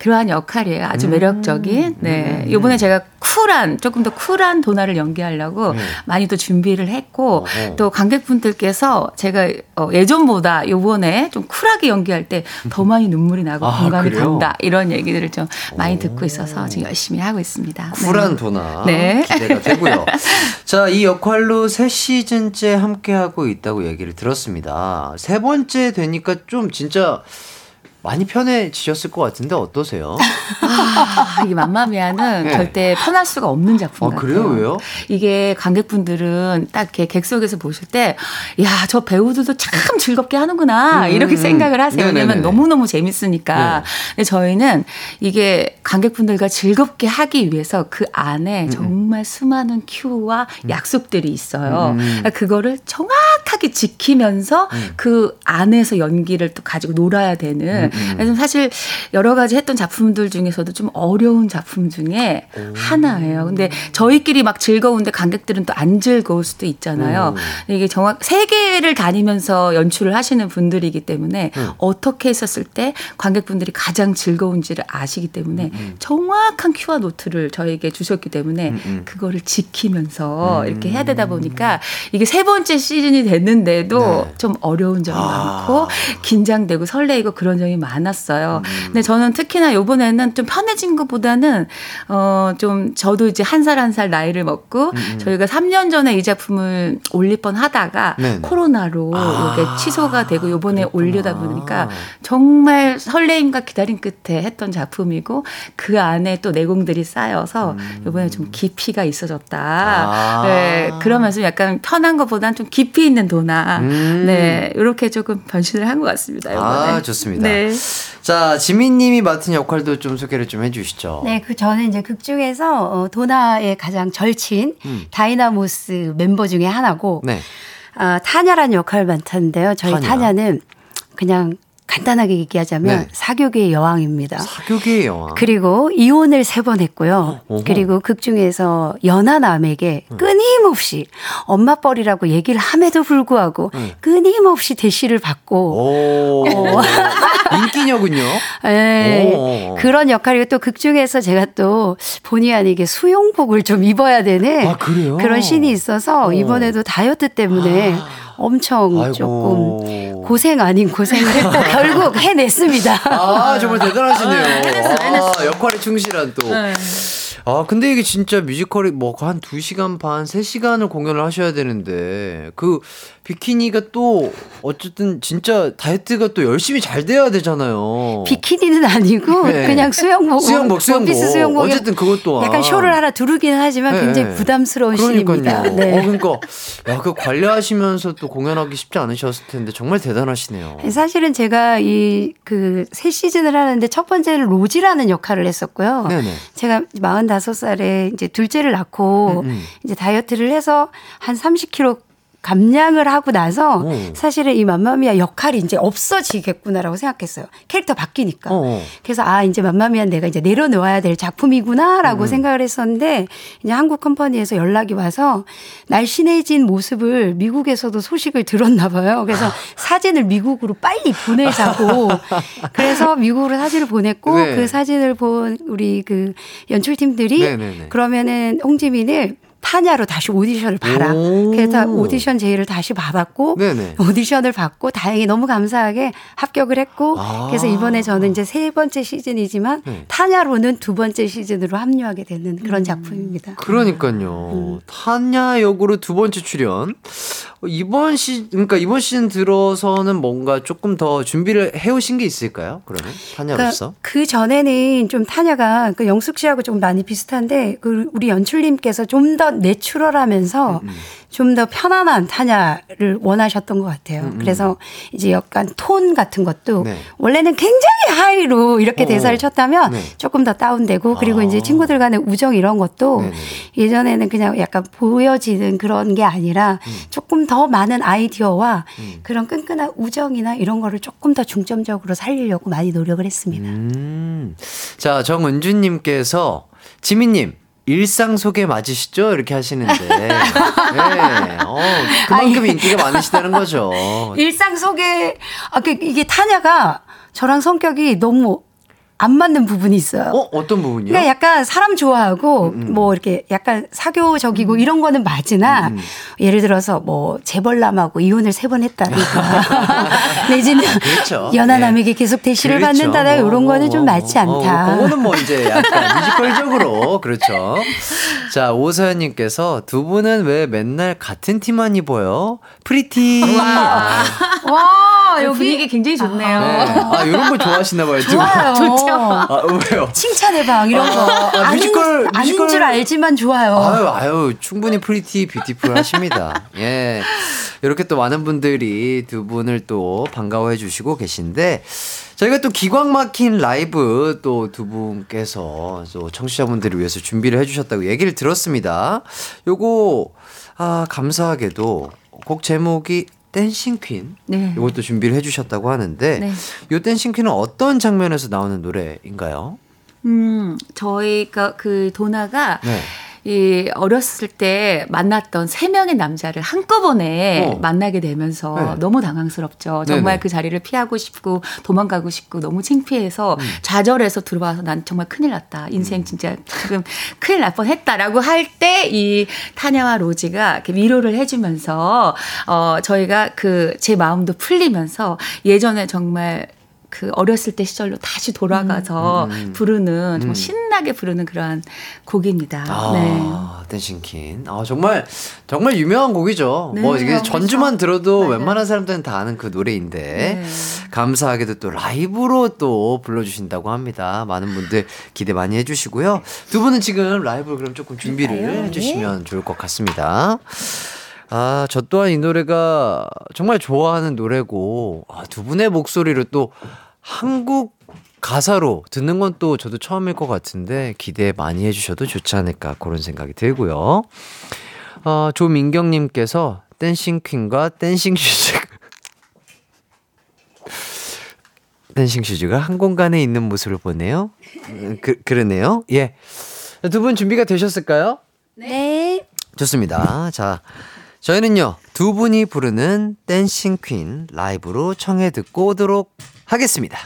그러한 역할이에요. 아주 음. 매력적인. 네. 요번에 제가 쿨한, 조금 더 쿨한 도나를 연기하려고 많이 또 준비를 했고, 네. 어허. 또 관객분들께서 제가 어, 예전보다 요번에 좀 쿨하게 연기할 때 더 많이 눈물이 나고 아, 공감이 그래요? 간다. 이런 얘기들을 좀 많이 듣고 있어서 지금 열심히 하고 있습니다. 쿨한 네. 도나 네. 기대가 되고요. 자, 이 역할로 세 시즌째 함께하고 있다고 얘기를 들었습니다. 세 번째 되니까 좀 진짜 많이 편해지셨을 것 같은데 어떠세요? 아, 이게 맘마미아는 네. 절대 편할 수가 없는 작품 아, 같아요. 그래요? 왜요? 이게 관객분들은 딱 이렇게 객석에서 보실 때, 야, 저 배우들도 참 즐겁게 하는구나. 음, 이렇게 음. 생각을 하세요. 네네네네. 왜냐면 너무너무 재밌으니까. 네. 근데 저희는 이게 관객분들과 즐겁게 하기 위해서 그 안에 음, 정말 수많은 큐와 약속들이 있어요. 음, 음. 그러니까 그거를 정확하게 지키면서 그 안에서 연기를 또 가지고 놀아야 되는. 그래서 사실 여러 가지 했던 작품들 중에서도 좀 어려운 작품 중에 하나예요. 근데 저희끼리 막 즐거운데 관객들은 또 안 즐거울 수도 있잖아요. 근데 이게 정확 세계를 다니면서 연출을 하시는 분들이기 때문에 어떻게 했었을 때 관객분들이 가장 즐거운지를 아시기 때문에 정확한 큐와 노트를 저에게 주셨기 때문에 그거를 지키면서 이렇게 해야 되다 보니까 이게 세 번째 시즌이 됐는데도 네. 좀 어려운 점이 아. 많고 긴장되고 설레이고 그런 점이 많았어요. 근데 저는 특히나 요번에는 좀 편해진 것보다는 어 좀 저도 이제 한 살 한살 나이를 먹고 저희가 3년 전에 이 작품을 올릴 뻔 하다가 네네. 코로나로 아, 이게 취소가 되고 요번에. 올리다 보니까 정말 설레임과 기다림 끝에 했던 작품이고 그 안에 또 내공들이 쌓여서 요번에 좀 깊이가 있어졌다. 아. 네, 그러면서 약간 편한 것보다는 좀 깊이 있는 도나. 음. 네, 이렇게 조금 변신을 한 것 같습니다. 요번에. 아, 좋습니다. 네. 자, 지민님이 맡은 역할도 좀 소개를 좀 해주시죠. 네, 그 저는 이제 극 중에서 어, 도나의 가장 절친 음. 다이나모스 멤버 중에 하나고 네. 아, 타냐라는 역할을 맡았는데요. 저희. 타냐. 는 그냥 간단하게 얘기하자면 네. 사교계의 여왕입니다. 사교계의 여왕. 그리고 이혼을 세 번 했고요. 어허. 그리고 극 중에서 연하남에게 끊임없이 엄마 뻘이라고 얘기를 함에도 불구하고 네. 끊임없이 대시를 받고 오. 인기녀군요. 예. 오. 그런 역할이고 또 극 중에서 제가 또 본의 아니게 수영복을 좀 입어야 되는 아, 그래요? 그런 신이 있어서 어. 이번에도 다이어트 때문에 엄청 아이고. 조금 고생 아닌 고생을 했고 결국 해냈습니다. 아, 정말 대단하시네요. 해냈어, 해냈어. 아, 역할에 충실한 또. 아, 근데 이게 진짜 뮤지컬이 뭐 한 2시간 반, 3시간을 공연을 하셔야 되는데 그 비키니가 또 어쨌든 진짜 다이어트가 또 열심히 잘 돼야 되잖아요. 비키니는 아니고 네. 그냥 수영복, 수영복, 수영복. 원피스 수영복. 어쨌든 그것 또한. 약간 쇼를 하나 두르기는 하지만 네. 굉장히 부담스러운. 그러니까요. 네. 어, 그러니까 야, 그 관리하시면서 또 공연하기 쉽지 않으셨을 텐데 정말 대단하시네요. 사실은 제가 이그새 시즌을 하는데 첫 번째는 로지라는 역할을 했었고요. 네네. 제가 45살에 이제 둘째를 낳고 음, 음. 이제 다이어트를 해서 한 30kg 감량을 하고 나서 오. 사실은 이 맘마미아 역할이 이제 없어지겠구나라고 생각했어요. 캐릭터 바뀌니까. 어. 그래서 아 이제 맘마미아 내가 이제 내려놓아야 될 음. 작품이구나라고 생각을 했었는데 이제 한국 컴퍼니에서 연락이 와서 날씬해진 모습을 미국에서도 소식을 들었나 봐요. 그래서 사진을 미국으로 빨리 보내자고 그래서 미국으로 사진을 보냈고 네. 그 사진을 본 우리 그 연출팀들이 네네네. 그러면은 홍지민을 타냐로 다시 오디션을 봐라. 오. 그래서 오디션 제의를 다시 받았고 네네. 오디션을 받고 다행히 너무 감사하게 합격을 했고 아. 그래서 이번에 저는 이제 세 번째 시즌이지만 네. 타냐로는 두 번째 시즌으로 합류하게 되는 그런 작품입니다. 그러니까요. 타냐 역으로 두 번째 출연. 어, 이번 시 그러니까 이번 시즌 들어서는 뭔가 조금 더 준비를 해오신 게 있을까요? 그러면 타냐로서. 그 전에는 좀 타냐가 그 영숙 씨하고 좀 많이 비슷한데 그 우리 연출님께서 좀 더 내추럴하면서 음, 좀더 편안한 타냐를 원하셨던 것 같아요. 그래서 이제 약간 톤 같은 것도 음, 네. 원래는 굉장히 하이로 이렇게 어. 대사를 쳤다면 네. 조금 더 다운되고 그리고 아. 이제 친구들 간의 우정 이런 것도 네네. 예전에는 그냥 약간 보여지는 그런 게 아니라 음. 조금 더 많은 아이디어와 그런 끈끈한 우정이나 이런 거를 조금 더 중점적으로 살리려고 많이 노력을 했습니다. 음. 자, 정은주님께서 지민님. 일상 소개 맞으시죠? 이렇게 하시는데. 네. 어, 그만큼 인기가 많으시다는 거죠. 일상 속에 아, 그 이게 타냐가 저랑 성격이 너무 안 맞는 부분이 있어요. 어, 어떤 부분이요? 그러니까 약간 사람 좋아하고 음, 뭐 이렇게 약간 사교적이고 이런 거는 맞으나 음. 예를 들어서 뭐 재벌남하고 이혼을 세 번 했다든가 내지는 그렇죠. 연하남에게 계속 대시를 그렇죠. 받는다든가 이런 뭐, 거는 좀 뭐, 맞지 뭐, 않다. 어, 그거는 뭐 이제 약간 뮤지컬적으로 그렇죠. 자 오서연님께서 두 분은 왜 맨날 같은 티만 입어요? pretty. 아, 와, 여기 분위기 굉장히 네. 좋네요. 아 이런 거 좋아하시나 봐요. 두 분. 좋아요. 아 왜요? 칭찬의 방 이런 거 아, 아닌, 뮤지컬, 아닌 뮤지컬. 줄 알지만 좋아요. 아유, 아유, 충분히 pretty beautiful 하십니다. 예. 이렇게 또 많은 분들이 두 분을 또 반가워해 주시고 계신데, 저희가 또 기광 막힌 라이브 또 두 분께서 또 청취자분들을 위해서 준비를 해 주셨다고 얘기를 들었습니다. 요거, 아, 감사하게도 곡 제목이 댄싱 퀸. 네. 요것도 준비를 해 주셨다고 하는데, 네. 요 댄싱 퀸은 어떤 장면에서 나오는 노래인가요? 음, 저희가 그 도나가 네. 이 어렸을 때 만났던 세 명의 남자를 한꺼번에 어. 만나게 되면서 네. 너무 당황스럽죠. 정말 네네. 그 자리를 피하고 싶고 도망가고 싶고 너무 창피해서 음. 좌절해서 들어와서 난 정말 큰일 났다. 인생 진짜 지금 큰일 날 뻔했다라고 할 때 이 타냐와 로지가 이렇게 위로를 해주면서 어 저희가 그 제 마음도 풀리면서 예전에 정말 그 어렸을 때 시절로 다시 돌아가서 음. 부르는 음. 정말 신나게 부르는 그런 곡입니다. 아, 네. 댄싱퀸. 아, 정말, 정말 유명한 곡이죠. 네, 뭐, 이게. 전주만 들어도 맞아요. 웬만한 사람들은 다 아는 그 노래인데, 네. 감사하게도 또 라이브로 또 불러주신다고 합니다. 많은 분들 기대 많이 해주시고요. 두 분은 지금 라이브 그럼 조금 준비를 해주시면 좋을 것 같습니다. 아, 저 또한 이 노래가 정말 좋아하는 노래고, 아, 두 분의 목소리로 또 한국 가사로 듣는 건 또 저도 처음일 것 같은데 기대 많이 해주셔도 좋지 않을까 그런 생각이 들고요. 어, 조민경님께서 Dancing Queen과 Dancing Shoes Dancing Shoes가 한 공간에 있는 모습을 보네요. 음, 그, 그러네요. 예. 두 분 준비가 되셨을까요? 네. 좋습니다. 자, 저희는요, 두 분이 부르는 Dancing Queen 라이브로 청해 듣고 오도록 하겠습니다.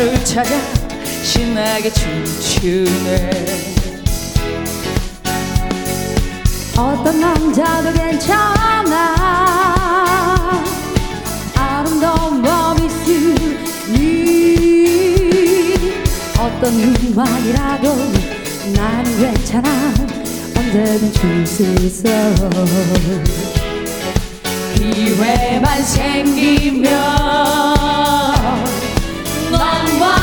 긴가를 찾아 신나게 춤추네. 어떤 남자도 괜찮아. 아름다운 밤 있으니 어떤 음악이라도 나는 괜찮아. 언제든 출수 있어. 기회만 생기면 넌멋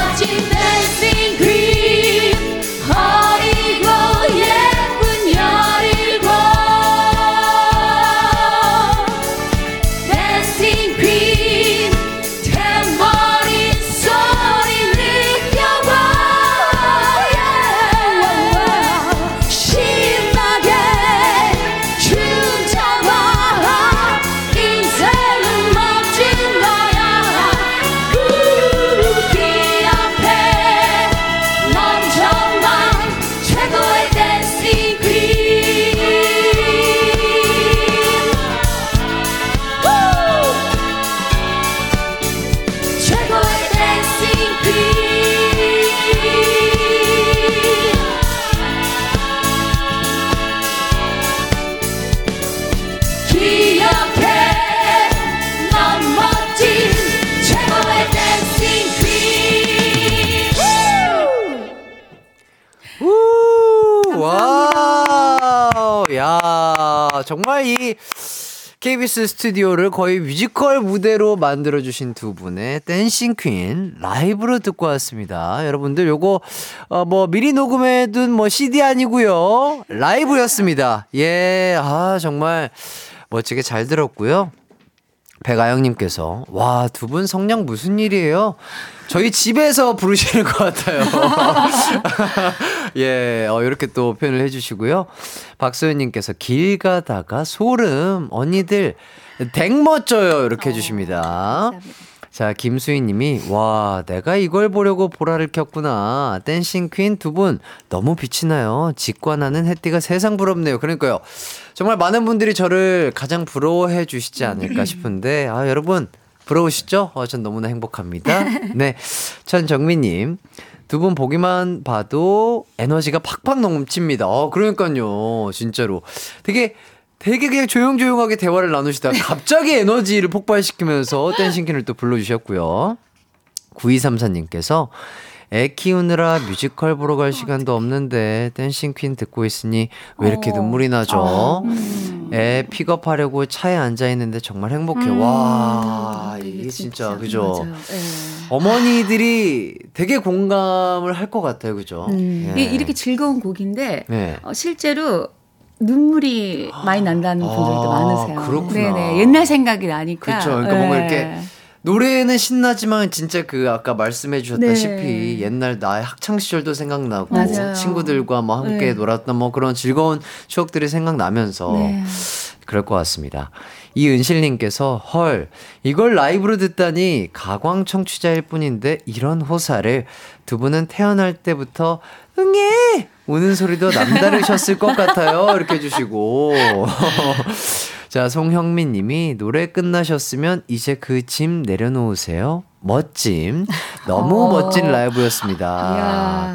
정말 이 KBS 스튜디오를 거의 뮤지컬 무대로 만들어주신 두 분의 Dancing Queen 라이브로 듣고 왔습니다. 여러분들 요거, 어, 뭐, 미리 녹음해둔 뭐 CD 아니고요 라이브였습니다. 예, 아, 정말 멋지게 잘 들었고요. 백아영님께서 와 두 분 성량 무슨 일이에요? 저희 집에서 부르시는 것 같아요. 예, 어, 이렇게 또 표현을 해주시고요. 박소연님께서 길 가다가 소름 언니들 댕 멋져요 이렇게 해주십니다. 자, 김수희 님이, 와, 내가 이걸 보려고 보라를 켰구나. 댄싱 퀸 두 분, 너무 빛이 나요. 직관하는 햇띠가 세상 부럽네요. 그러니까요. 정말 많은 분들이 저를 가장 부러워해 주시지 않을까 싶은데, 아, 여러분, 부러우시죠? 어, 전 너무나 행복합니다. 네. 천정민님. 두 분 보기만 봐도 에너지가 팍팍 넘칩니다. 어, 그러니까요. 진짜로. 되게 되게 그냥 조용조용하게 대화를 나누시다가 갑자기 에너지를 폭발시키면서 Dancing Queen을 또 불러주셨고요. 9234님께서 애 키우느라 뮤지컬 보러 갈 시간도 없는데 Dancing Queen 듣고 있으니 왜 이렇게 눈물이 나죠? 애 픽업하려고 차에 앉아 있는데 정말 행복해. 와, 이게 진짜 그죠? 어머니들이 되게 공감을 할 것 같아요, 그죠? 음. 예. 이- 이렇게 즐거운 곡인데 네. 어, 실제로 눈물이 많이 난다는 분들도 아, 많으세요. 그렇구나. 네네. 옛날 생각이 나니까. 그렇죠. 그러니까 뭔가 네. 이렇게 노래는 신나지만 진짜 그 아까 말씀해 주셨다시피 네. 옛날 나의 학창 시절도 생각나고 맞아요. 친구들과 뭐 함께 네. 놀았던 뭐 그런 즐거운 추억들이 생각나면서 네. 그럴 것 같습니다. 이은실님께서 헐 이걸 라이브로 듣다니 가광 청취자일 뿐인데 이런 호사를 두 분은 태어날 때부터 응애 우는 소리도 남다르셨을 것 같아요 이렇게 해주시고 자 송형민 님이 노래 끝나셨으면 이제 그 짐 내려놓으세요 멋짐. 너무 어. 멋진 라이브였습니다.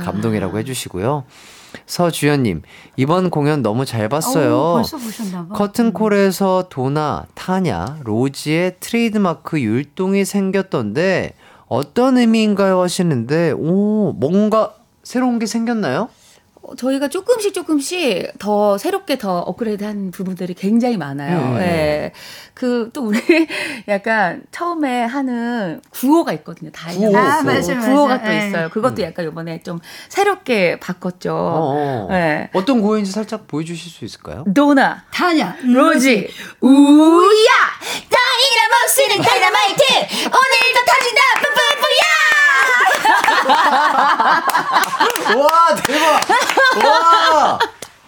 이야. 감동이라고 해주시고요. 서주연님, 이번 공연 너무 잘 봤어요. 봐. 커튼콜에서 도나, 타냐, 로지의 트레이드마크 율동이 생겼던데 어떤 의미인가요 하시는데 오 뭔가 새로운 게 생겼나요? 어, 저희가 조금씩 조금씩 더 새롭게 더 업그레이드한 부분들이 굉장히 많아요. 음. 예. 그또 우리 약간 처음에 하는 구호가 있거든요. 구호. 아, 구호. 맞아요, 구호가. 또 예. 있어요. 그것도 약간 이번에 좀 새롭게 바꿨죠. 어, 어. 네. 어떤 구호인지 살짝 보여주실 수 있을까요? 도나, 타냐, 로지, 우야! 다이나모스는 다이나마이트! 오늘도 터진다! 뿌뿌뿌야! 와 대박! 와!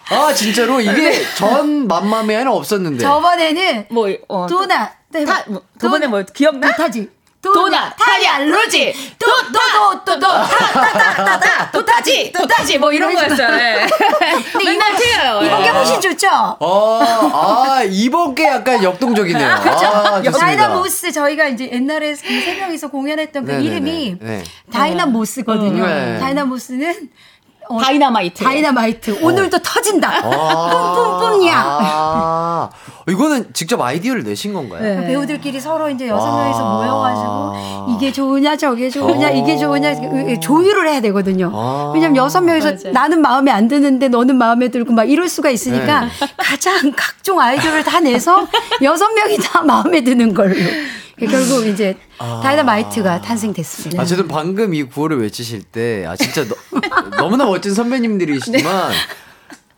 아 진짜로 이게 전 맘마미아는 없었는데. 저번에는 뭐, 어, 도나, 네, 타, 뭐, 저번에 뭐, 기억나? 타지. 도나, 타냐, 로지, 도, 도, 도, 도, 도, 타, 타, 타, 타, 타, 도타지, 도타지, 뭐 이런 거였어요. 예. 맨날 틀려요. 이번 게 예. 훨씬 좋죠? 어, 아 이번 게 약간 역동적이네요. 아. 다이나모스 저희가 이제 옛날에 그세 명이서 공연했던 그 네네네. 이름이 네. 다이나모스거든요. 음, 네. 다이나모스는 어, 다이나마이트. 다이나마이트. 오늘도 터진다. 아, 뿜뿜뿜이야. 아, 이거는 직접 아이디어를 내신 건가요? 네. 배우들끼리 서로 이제 여섯 와. 명이서 모여가지고 이게 좋으냐 저게 좋으냐 어. 이게 좋으냐 조율을 해야 되거든요. 아. 왜냐면 여섯 명이서 맞아요. 나는 마음에 안 드는데 너는 마음에 들고 막 이럴 수가 있으니까 네. 가장 각종 아이디어를 다 내서 여섯 명이 다 마음에 드는 걸로 결국 이제 다이나마이트가 탄생됐습니다. 아, 저도 방금 이 구호를 외치실 때, 아, 진짜 너무나 멋진 선배님들이시지만, 네.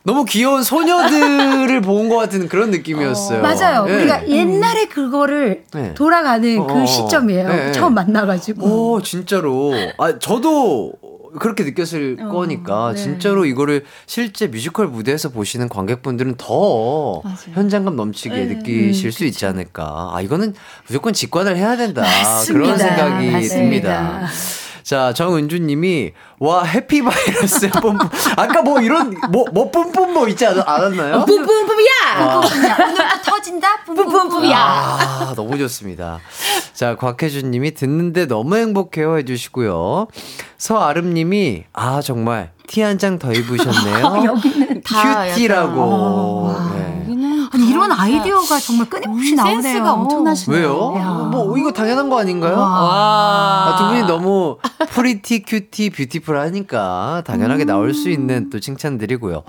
너무 귀여운 소녀들을 본 것 같은 그런 느낌이었어요. 맞아요. 예. 우리가 옛날에 그거를 네. 돌아가는 어, 어, 그 시점이에요. 네. 처음 만나가지고. 오, 진짜로. 아, 저도 그렇게 느꼈을 어, 거니까, 네. 진짜로 이거를 실제 뮤지컬 무대에서 보시는 관객분들은 더 현장감 넘치게 네. 느끼실 수 있지 않을까. 아, 이거는 무조건 직관을 해야 된다. 맞습니다. 그런 생각이 맞습니다. 듭니다. 자, 정은주 님이, 와, 해피바이러스 뿜뿜. 아까 뭐 이런, 뭐, 뭐 뿜뿜 뭐 있지 않, 않았나요? 뿌뿌뿌야! 오늘도 터진다? 뿜뿜뿜이야. 아, 너무 좋습니다. 자, 곽혜준 님이 듣는데 너무 행복해요 해주시고요. 서아름 님이, 아, 정말 티 한 장 더 입으셨네요. 여기는 다 큐티라고. 네. 아니, 이런 아이디어가 정말 끊임없이 나오네요. 센스가 엄청나시네요. 왜요? 뭐, 이거 당연한 거 아닌가요? 와. 아, 두 분이 너무 pretty, cutie, beautiful 하니까 당연하게 나올 수 있는 또 칭찬드리고요.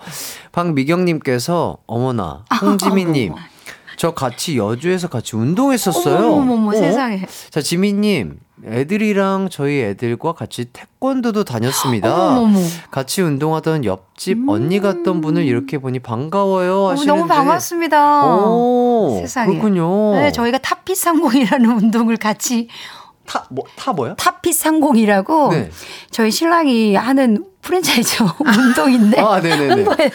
박미경님께서, 어머나, 홍지민님, 저 같이 여주에서 같이 운동했었어요. 어머머머 어? 세상에. 자, 지민님, 애들이랑 저희 애들과 같이 태권도도 다녔습니다. 어머머머. 같이 운동하던 옆집 언니 같던 분을 이렇게 보니 반가워요 어, 하시는데. 너무 반갑습니다. 오, 세상에. 그렇군요. 네, 저희가 탑핏 상공이라는 운동을 같이 타, 뭐, 타 뭐요? 탑핏 상공이라고 네. 저희 신랑이 하는 프랜차이즈 운동인데 아, 네네네. 홍보해.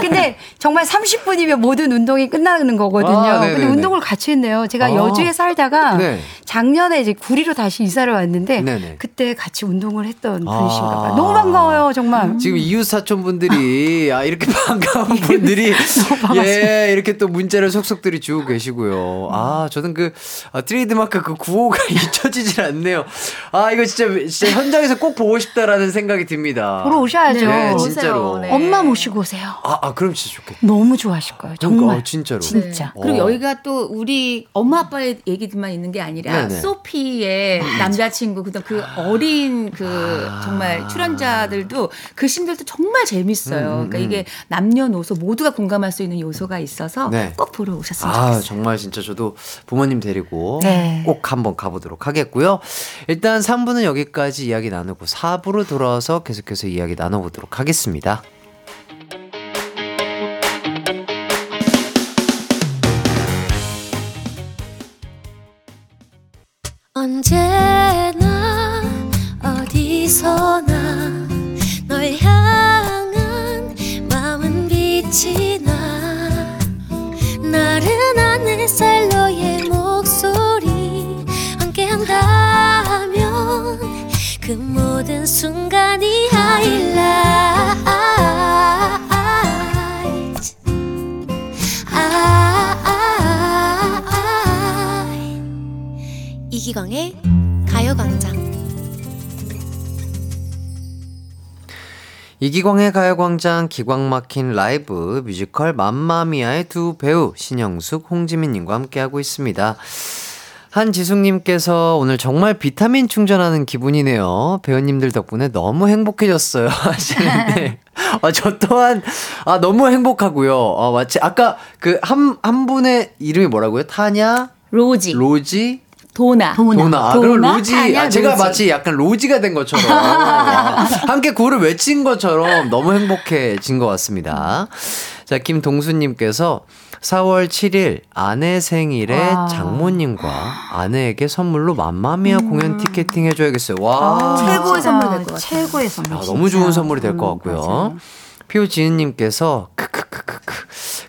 근데 정말 30분이면 모든 운동이 끝나는 거거든요. 아, 근데. 운동을 같이 했네요. 제가 아. 여주에 살다가 네. 작년에 이제 구리로 다시 이사를 왔는데 네네. 그때 같이 운동을 했던 아. 분이신가 봐요. 너무 반가워요, 정말. 지금 이웃 사촌 분들이 아 이렇게 반가운 분들이 예 이렇게 또 문자를 속속들이 주고 계시고요. 아 저는 그 아, 트레이드마크 그 구호가 잊혀지질 않네요. 아 이거 진짜 진짜 현장에서 꼭 보고 싶다라는 생각이 듭니다. 보러 오셔야죠. 네, 오세요. 진짜로. 네. 엄마 모시고 오세요. 아, 아 그럼 진짜 좋겠다. 너무 좋아하실 거예요. 정말. 그러니까, 어, 진짜로. 진짜. 어. 그리고 여기가 또 우리 엄마 아빠의 얘기들만 있는 게 아니라 네네. 소피의 남자친구 그다음 그 어린 그 정말 출연자들도 그 신들도 정말 재밌어요. 음, 음, 그러니까 음. 이게 남녀노소 모두가 공감할 수 있는 요소가 있어서 네. 꼭 보러 오셨으면 아, 좋겠어요. 정말 진짜 저도 부모님 데리고 네. 꼭 한번 가보도록 하겠고요. 일단 3부는 여기까지 이야기 나누고 4부로 돌아와서 계속해서 이야기 나눠보도록 하겠습니다. 언제나 어디서나 널 향한 마음은 빛이 그 모든 순간이 이기광의 가요광장. 이기광의 가요광장 기광 막힌 라이브 뮤지컬 맘마미아의 두 배우 신영숙, 홍지민님과 함께하고 있습니다. 한지숙님께서 오늘 정말 비타민 충전하는 기분이네요. 배우님들 덕분에 너무 행복해졌어요. 하시는데. 아, 저 또한, 아, 너무 행복하고요. 어, 마치, 아까 그 한, 한 분의 이름이 뭐라고요? 타냐? 로지, 로지? 도나, 도나. 아, 그럼 도나, 로지. 타냐, 아, 제가 로지. 마치 약간 로지가 된 것처럼. 와, 함께 구를 외친 것처럼 너무 행복해진 것 같습니다. 자, 김동수님께서 4월 7일 아내 생일에 와. 장모님과 아내에게 선물로 맘마미아 공연 티켓팅 해줘야겠어요. 와. 최고의 진짜 선물 될것 같아요. 최고의 선물. 아, 너무. 좋은 선물이 될것 음, 같고요. 피오지은님께서 크크크크크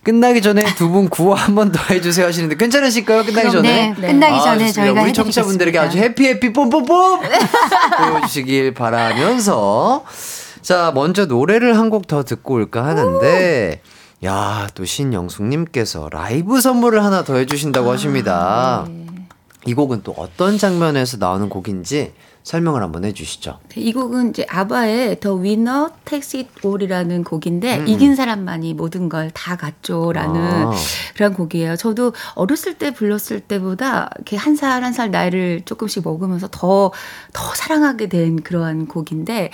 끝나기 전에 두 분 구호 한 번 더 해주세요 하시는데 괜찮으실까요? 끝나기 전에? 네, 끝나기 아, 전에 좋습니다. 저희가 우리 청취자분들에게 아주 해피 해피 뽐뽐뽐 보여주시길 바라면서 자 먼저 노래를 한 곡 더 듣고 올까 하는데 야 또 신영숙님께서 라이브 선물을 하나 더 해주신다고 하십니다. 이 곡은 또 어떤 장면에서 나오는 곡인지 설명을 한번 해주시죠. 네, 이 곡은 이제 아바의 The Winner Takes It All이라는 곡인데 음. 이긴 사람만이 모든 걸 다 갖죠라는 아. 그런 곡이에요. 저도 어렸을 때 불렀을 때보다 이렇게 한 살 한살 나이를 조금씩 먹으면서 더더 사랑하게 된 그러한 곡인데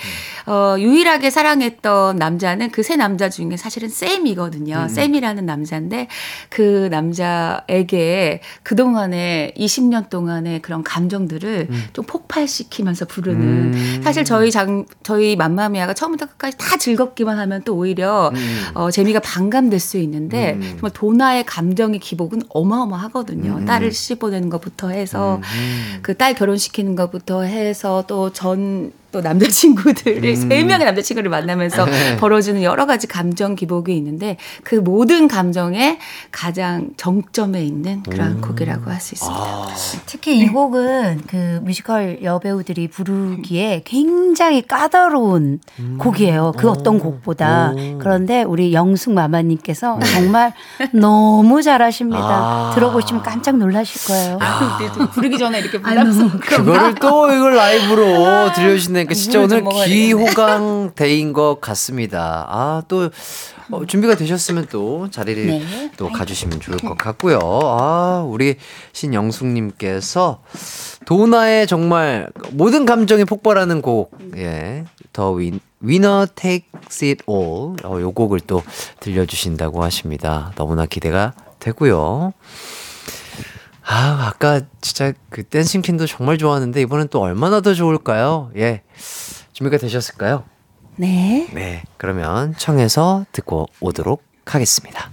어, 유일하게 사랑했던 남자는 그 세 남자 중에 사실은 쌤이거든요. 쌤이라는 남자인데 그 남자에게 그 동안에 20년 동안의 그런 감정들을 좀 폭발시키 면서 부르는 음. 사실 저희 장 저희 맘마미아가 처음부터 끝까지 다 즐겁기만 하면 또 오히려 음. 어, 재미가 반감될 수 있는데 음. 정말 도나의 감정의 기복은 어마어마하거든요. 음. 딸을 씹어내는 것부터 해서 음. 그딸 결혼시키는 것부터 해서 또 전 또 남자친구들을 음. 세 명의 남자친구를 만나면서 네. 벌어지는 여러 가지 감정 기복이 있는데 그 모든 감정의 가장 정점에 있는 그런 음. 곡이라고 할 수 있습니다. 아, 특히 이 곡은 그 뮤지컬 여배우들이 부르기에 굉장히 까다로운 곡이에요. 그 어떤 곡보다. 오. 그런데 우리 영숙 마마님께서 정말 너무 잘하십니다. 아. 들어보시면 깜짝 놀라실 거예요. 또 부르기 전에 이렇게 부담스러운 그거를 또 이걸 라이브로 들려주시 니까 진짜 물을 좀 오늘 귀호강 대인 것 같습니다. 아, 또 어, 준비가 되셨으면 또 자리를 네. 또 가주시면 좋을 것 같고요. 아, 우리 신영숙님께서 도나의 정말 모든 감정이 폭발하는 곡, 예, 더 윈, 위너 takes it all. 어, 요 곡을 또 들려주신다고 하십니다. 너무나 기대가 되고요. 아, 아까 진짜 그 댄싱 퀸도 정말 좋았는데 이번엔 또 얼마나 더 좋을까요? 예. 준비가 되셨을까요? 네. 네. 그러면 청해서 듣고 오도록 하겠습니다.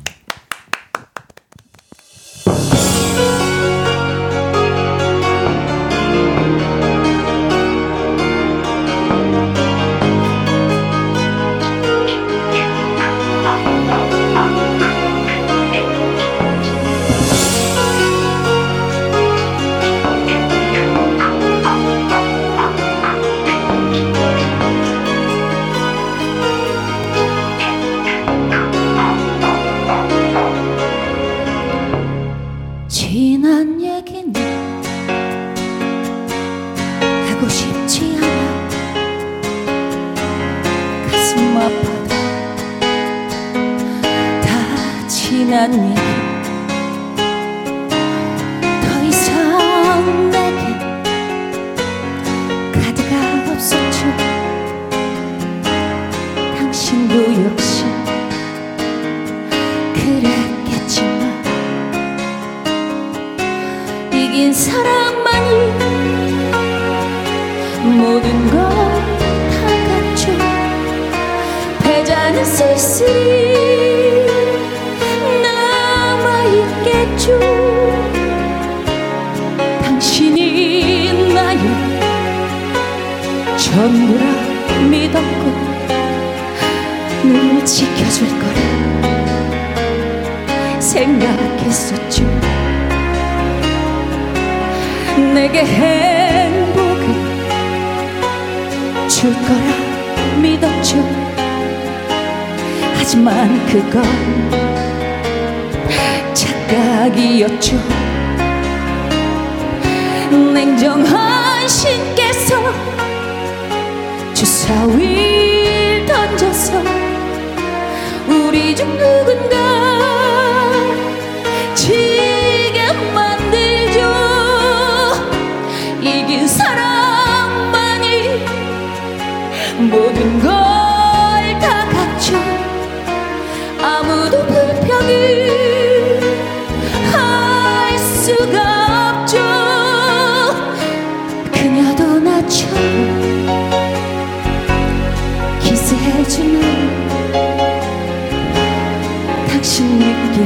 당신 느낌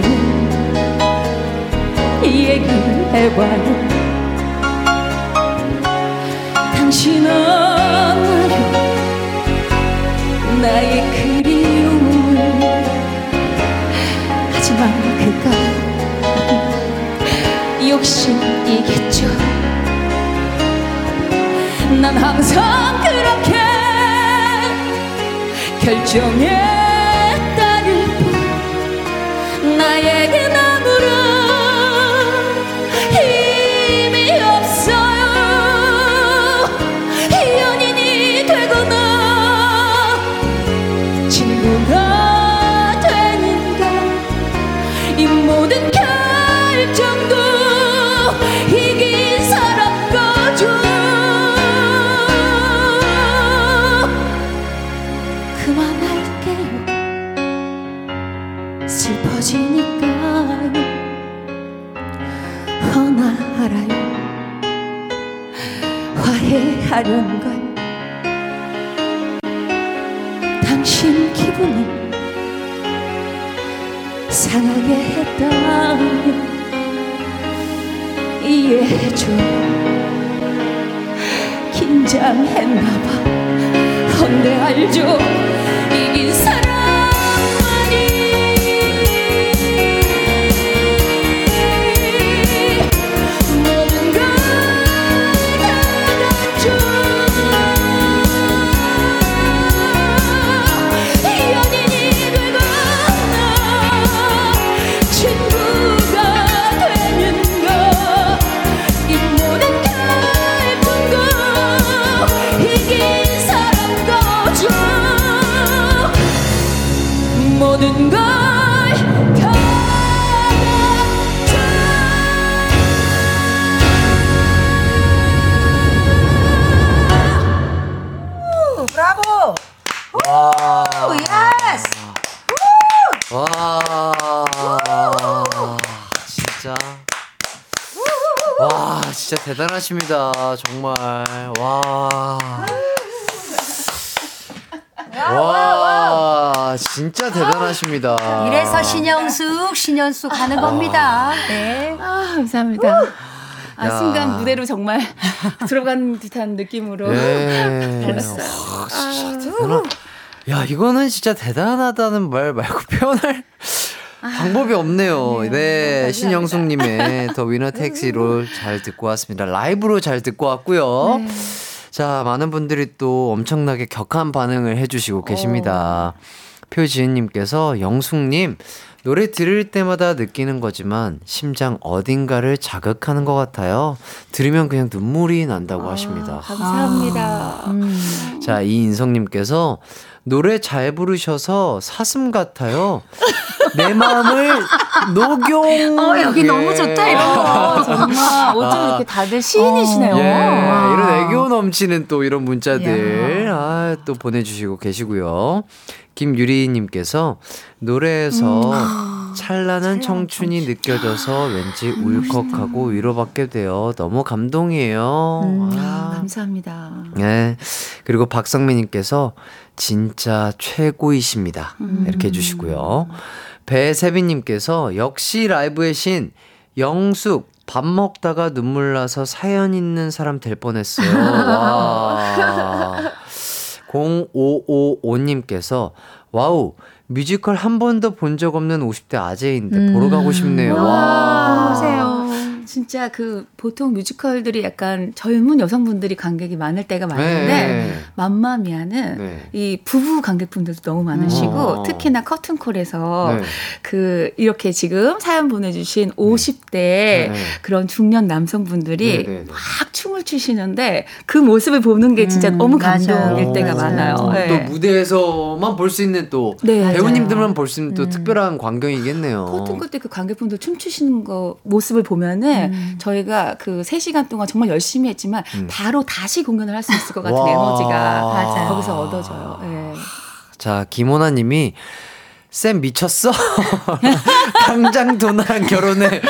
얘기해봐요. 당신 알아요 나의 그리움을 하지만 그건 욕심이겠죠. 난 항상 그렇게 결정했 하려는 걸 당신 기분이 상하게 했다면 이해해줘. 긴장했나봐. 헌데 알죠? 이긴 사람 진짜 대단하십니다. 정말. 와. 와, 진짜 대단하십니다. 이래서 신영숙, 신현숙 하는 겁니다. 네. 아, 감사합니다. 아, 야. 순간 무대로 정말 들어간 듯한 느낌으로 네. 달랐어요. 와, 진짜 대단하. 야, 이거는 진짜 대단하다는 말 말고 표현할 방법이 없네요. 네, 신영숙님의 더 위너 택시로 잘 듣고 왔습니다. 라이브로 잘 듣고 왔고요. 네. 자, 많은 분들이 또 엄청나게 격한 반응을 해주시고 계십니다. 표지은님께서 영숙님, 노래 들을 때마다 느끼는 거지만 심장 어딘가를 자극하는 것 같아요. 들으면 그냥 눈물이 난다고 하십니다. 감사합니다. 자, 이인성님께서 노래 잘 부르셔서 사슴 같아요. 내 마음을 녹용. 어, 여기 예. 너무 좋다, 이런 거. 정말. 어쩜 이렇게 다들 시인이시네요. 예, 와. 이런 애교 넘치는 또 이런 문자들 아, 또 보내주시고 계시고요. 김유리님께서 노래에서 찬란한 청춘이 느껴져서 왠지 울컥하고 위로받게 돼요. 너무 감동이에요. 아. 감사합니다. 네. 그리고 박성민님께서 진짜 최고이십니다. 이렇게 해주시고요. 배세빈님께서 역시 라이브의 신 영숙 밥 먹다가 눈물 나서 사연 있는 사람 될 뻔했어요. 와. 0555님께서 wow 뮤지컬 한 번도 본 적 없는 50대 아재인데 보러 가고 싶네요. 와. 오세요. 진짜 그 보통 뮤지컬들이 약간 젊은 여성분들이 관객이 많을 때가 많은데 네. 맘마미아는 네. 이 부부 관객분들도 너무 많으시고 어. 특히나 커튼콜에서 네. 그 이렇게 지금 사연 보내주신 50대 네. 그런 중년 남성분들이 네, 네, 네. 막 춤을 추시는데 그 모습을 보는 게 진짜 음, 너무 맞아요. 감동일 때가 맞아요. 많아요. 또 네. 무대에서만 볼 수 있는 또 네, 배우님들만 볼 수 있는 또 특별한 광경이겠네요. 커튼콜 때 그 관객분들 춤추시는 거 모습을 보면은 음. 저희가 그 3시간 동안 정말 열심히 했지만 음. 바로 다시 공연을 할 수 있을 것 같은 와. 에너지가 맞아요. 거기서 얻어져요. 예. 자, 김호나 님이 쌤 미쳤어? 당장 도나랑 결혼해.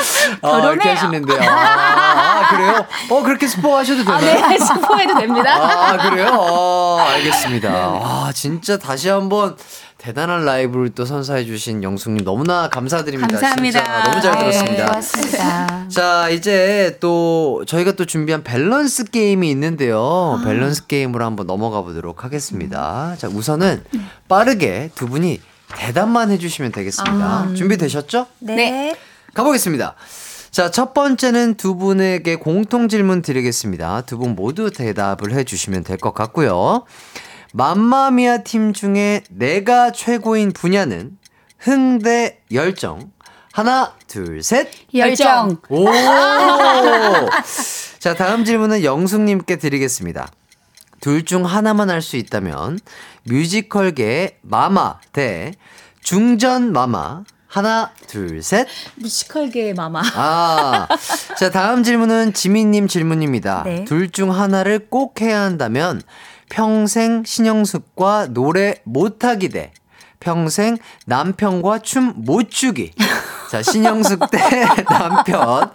아, 이렇게. 하시는데요. 아, 아, 그래요? 어, 그렇게 스포하셔도 아, 되나요? 네, 스포해도 됩니다. 아, 그래요? 아, 알겠습니다. 아, 진짜 다시 한번 대단한 라이브를 또 선사해주신 영숙님 너무나 감사드립니다. 감사합니다. 진짜 너무 잘 네, 들었습니다. 고맙습니다. 자, 이제 또 저희가 또 준비한 밸런스 게임이 있는데요. 아. 밸런스 게임으로 한번 넘어가 보도록 하겠습니다. 자, 우선은 빠르게 두 분이 대답만 해주시면 되겠습니다. 아. 준비되셨죠? 네. 가보겠습니다. 자, 첫 번째는 두 분에게 공통 질문 드리겠습니다. 두 분 모두 대답을 해주시면 될 것 같고요. 맘마미아 팀 중에 내가 최고인 분야는 흥대 열정. 하나, 둘, 셋. 열정. 오! 자, 다음 질문은 영숙님께 드리겠습니다. 둘 중 하나만 할 수 있다면 뮤지컬계의 마마 대 중전 마마. 하나, 둘, 셋. 뮤지컬계의 마마. 아. 자, 다음 질문은 지민님 질문입니다. 네. 둘중 하나를 꼭 해야 한다면 평생 신영숙과 노래 못하기 대 평생 남편과 춤 못 추기. 자, 신영숙 대 남편.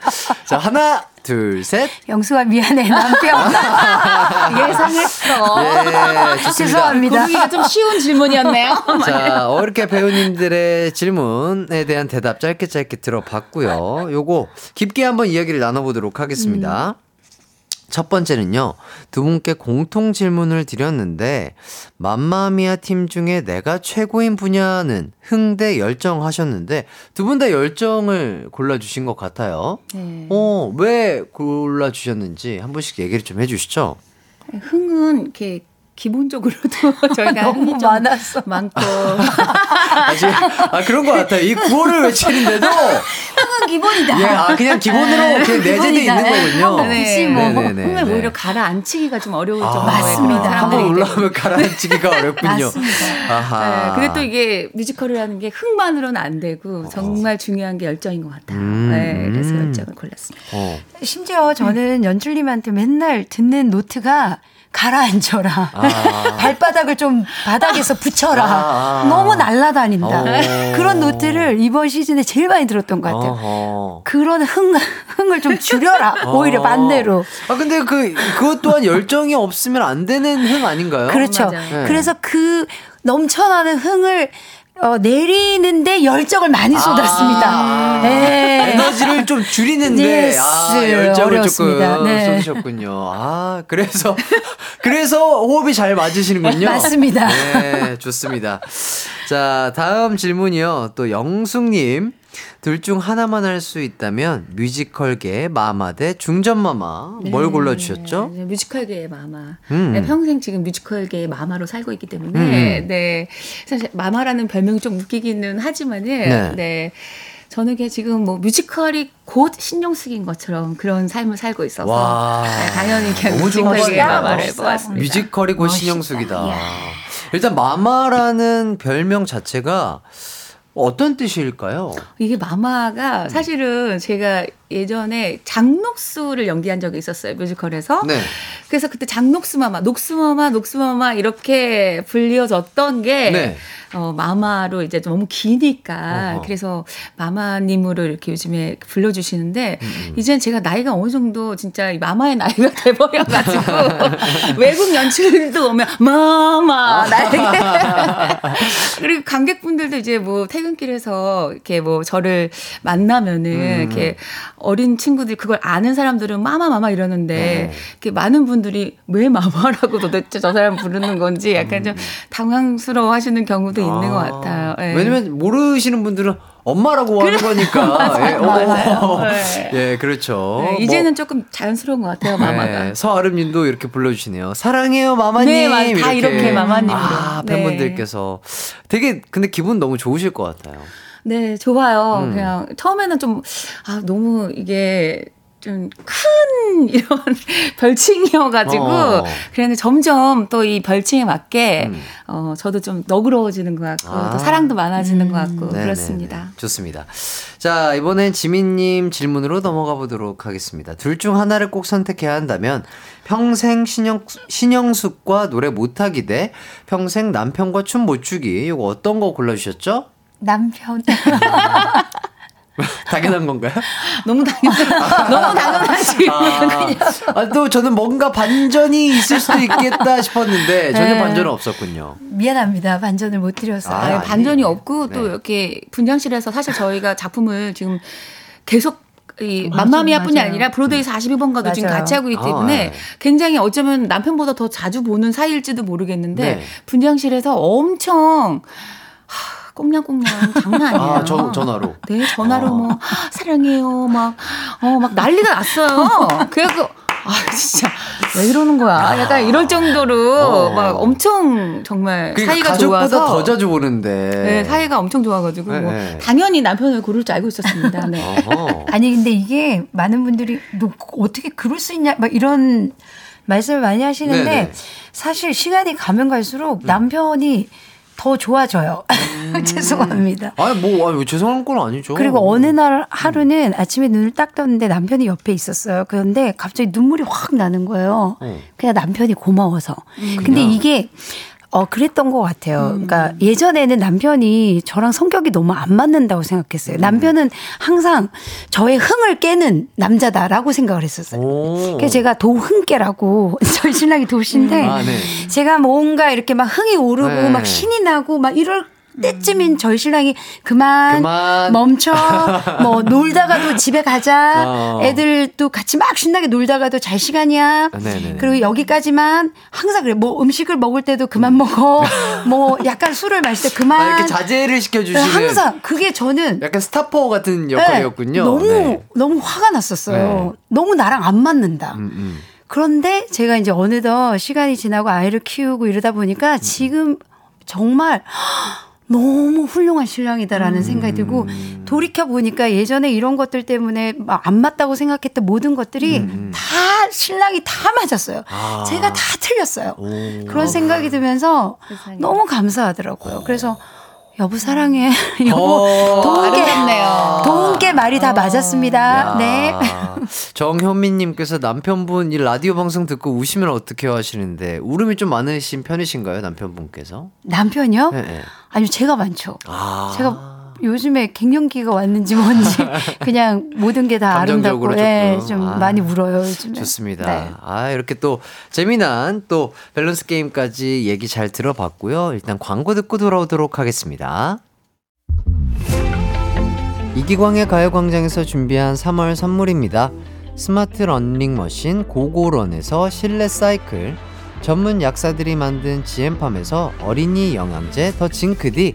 자, 하나, 둘, 셋. 영수가 미안해 남편. 예상했어. 예, 좋습니다. 죄송합니다. 고르기가 좀 쉬운 질문이었네요. 자, 어, 이렇게 배우님들의 질문에 대한 대답 짧게 짧게 들어봤고요. 요거 깊게 한번 이야기를 나눠보도록 하겠습니다. 첫 번째는요, 두 분께 공통 질문을 드렸는데, 맘마미아 팀 중에 내가 최고인 분야는 흥대 열정 하셨는데, 두 분 다 열정을 골라주신 것 같아요. 네. 어, 왜 골라주셨는지 한 분씩 얘기를 좀 해주시죠. 흥은 이렇게 기본적으로도 저희가 너무 많았어. 많고 아, 지금, 아, 그런 것 같아요. 이 구호를 외치는데도, 흥은 기본이다. 예, 아, 그냥 기본으로 그냥 내재돼 있는 거군요. 네. 뭐. 네네네. 흥을 오히려 가라앉히기가 좀 어려울 아, 정도의 맞습니다. 한번. 올라오면 가라앉히기가 어렵군요. 맞습니다. 아하. 네, 근데 또 이게 뮤지컬이라는 게 흥만으로는 안 되고 정말 중요한 게 열정인 것 같아요. 음, 네, 그래서 음. 열정을 골랐습니다. 어. 심지어 저는 연출님한테 맨날 듣는 노트가 가라앉혀라. 아. 발바닥을 좀 바닥에서 붙여라. 아, 아. 너무 날아다닌다. 어. 그런 노트를 이번 시즌에 제일 많이 들었던 것 같아요. 어허. 그런 흥, 흥을 좀 줄여라. 오히려 어. 반대로. 아, 근데 그, 그것 또한 열정이 없으면 안 되는 흥 아닌가요? 그렇죠. 네. 그래서 그 넘쳐나는 흥을 어, 내리는데 열정을 많이 쏟았습니다. 아. 네. 에너지를 좀 줄이는데 yes. 아, 열정을 어려웠습니다. 조금 네. 쏟으셨군요. 아, 그래서 그래서 호흡이 잘 맞으시는군요. 맞습니다. 네, 좋습니다. 자, 다음 질문이요. 또 영숙님. 둘 중 하나만 할 수 있다면 뮤지컬계 마마 대 중전마마 뭘 골라주셨죠? 네, 뮤지컬계의 마마. 음. 네, 평생 지금 뮤지컬계의 마마로 살고 있기 때문에 음. 네 사실 마마라는 별명이 좀 웃기기는 하지만은 네. 네. 저는 그냥 지금 뭐 뮤지컬이 곧 신영숙인 것처럼 그런 삶을 살고 있어서 와. 네, 당연히 그냥 멋있다. 마마를. 뽑았습니다. 뮤지컬이 곧 멋있다. 신영숙이다. 이야. 일단 마마라는 별명 자체가 어떤 뜻일까요? 이게 마마가 사실은 제가 예전에 장녹수를 연기한 적이 있었어요 뮤지컬에서. 네. 그래서 그때 장녹수 마마, 녹수 마마, 녹수 마마 이렇게 불려졌던 게 네. 어, 마마로 이제 너무 기니까 어허. 그래서 마마님으로 이렇게 요즘에 불러주시는데 음, 이젠 제가 나이가 어느 정도 진짜 이 마마의 나이가 돼버려가지고 외국 연출도 오면 마마 나에게 그리고 관객분들도 이제 뭐 퇴근길에서 이렇게 뭐 저를 만나면은 음. 이렇게 어린 친구들이 그걸 아는 사람들은 마마 마마 이러는데 네. 이렇게 많은 분들이 왜 마마라고 도대체 저 사람 부르는 건지 약간 좀 당황스러워 하시는 경우도 있는 것 같아요. 예. 음. 왜냐면 모르시는 분들은 엄마라고 하는 거니까. 예, 어. 네. 예, 그렇죠. 네, 이제는 조금 자연스러운 것 같아요, 뭐, 마마가. 네, 서아름님도 이렇게 불러주시네요. 사랑해요, 마마님. 네, 맞- 다 이렇게 마마님으로. 아, 네. 팬분들께서 되게 근데 기분 너무 좋으실 것 같아요. 네, 좋아요. 음. 그냥 처음에는 좀, 아, 너무 이게 좀큰 이런 별칭이어가지고 어. 그랬는데 점점 또 이 별칭에 맞게 음. 어, 저도 좀 너그러워지는 것 같고 아. 또 사랑도 많아지는 것 같고 네네네. 그렇습니다. 좋습니다. 자, 이번엔 지민님 질문으로 넘어가 보도록 하겠습니다. 둘 중 하나를 꼭 선택해야 한다면 평생 신영, 신영숙과 노래 못하기 대 평생 남편과 춤 못 추기. 이거 어떤 거 골라주셨죠? 남편. 당연한 건가요? 너무 당연, 너무 당연한 질문. 아, 아, 또 저는 뭔가 반전이 있을 수도 있겠다 싶었는데 전혀 네. 반전은 없었군요. 미안합니다. 반전을 못 드렸어요. 아, 아니, 아니. 반전이 없고 또 네. 이렇게 분장실에서 사실 저희가 작품을 지금 계속 이 맘마미아뿐이. 아니라 브로데이 42번가도 지금 맞아요. 같이 하고 있기 음. 아, 때문에 네. 굉장히 어쩌면 남편보다 더 자주 보는 사이일지도 모르겠는데 네. 분장실에서 엄청 하, 꽁냥꽁냥 장난 아니에요. 아, 전, 전화로. 네, 전화로 어. 뭐 사랑해요 막 어 막 난리가 났어요. 그래갖고 아 진짜 왜 이러는 거야? 약간 이럴 정도로 어. 막 엄청 정말 그러니까 사이가 가족보다 좋아서 더 자주 보는데. 네, 사이가 엄청 좋아가지고 네, 뭐 네. 당연히 남편을 고를 줄 알고 있었습니다. 네. 아니 근데 이게 많은 분들이 너 어떻게 그럴 수 있냐 막 이런 말씀을 많이 하시는데 네네. 음. 사실 시간이 가면 갈수록 남편이 더 좋아져요. 죄송합니다. 아니, 뭐, 아니, 죄송한 건 아니죠. 그리고 어느 날 하루는 아침에 눈을 딱 떴는데 남편이 옆에 있었어요. 그런데 갑자기 눈물이 확 나는 거예요. 어. 그냥 남편이 고마워서. 근데 이게 어 그랬던 것 같아요. 그러니까 예전에는 남편이 저랑 성격이 너무 안 맞는다고 생각했어요. 남편은 항상 저의 흥을 깨는 남자다라고 생각을 했었어요. 오. 그래서 제가 도흥깨라고 저희 신랑이 도시인데 아, 네. 제가 뭔가 이렇게 막 흥이 오르고 네. 막 신이 나고 막 이럴 때쯤인 저희 신랑이 그만, 그만. 멈춰 뭐 놀다가도 집에 가자 어. 애들도 같이 막 신나게 놀다가도 잘 시간이야 아, 네네네. 그리고 여기까지만 항상 그래 뭐 음식을 먹을 때도 그만 먹어 뭐 약간 술을 마실 때 그만 아, 이렇게 자제를 시켜주시는. 항상 그게 저는 약간 스타퍼 같은 역할이었군요. 네, 너무 네. 너무 화가 났었어요. 너무 나랑 안 맞는다. 음, 음. 그런데 제가 이제 어느덧 시간이 지나고 아이를 키우고 이러다 보니까 지금 정말 너무 훌륭한 신랑이다라는 생각이 들고 돌이켜 보니까 예전에 이런 것들 때문에 막 안 맞다고 생각했던 모든 것들이 다 신랑이 다 맞았어요. 아. 제가 다 틀렸어요. 오. 그런 생각이 들면서 너무 감사하더라고요. 그래서 여보 사랑해. 여보 어. 도움께 아름답네요. 도움께 말이 다 맞았습니다. 야. 네. 정현민님께서 남편분 이 라디오 방송 듣고 우시면 어떡해요 하시는데 울음이 좀 많으신 편이신가요 남편분께서? 남편이요? 네, 네. 아니요, 제가 많죠. 아. 제가 요즘에 갱년기가 왔는지 뭔지 그냥 모든 게 다 아름답고 예. 좀 아. 많이 울어요, 요즘에. 좋습니다. 네. 아, 이렇게 또 재미난 또 밸런스 게임까지 얘기 잘 들어봤고요. 일단 광고 듣고 돌아오도록 하겠습니다. 이기광의 가요광장에서 준비한 3월 선물입니다. 스마트 러닝머신 고고런에서 실내 사이클, 전문 약사들이 만든 지엠팜에서 어린이 영양제 더 징크디,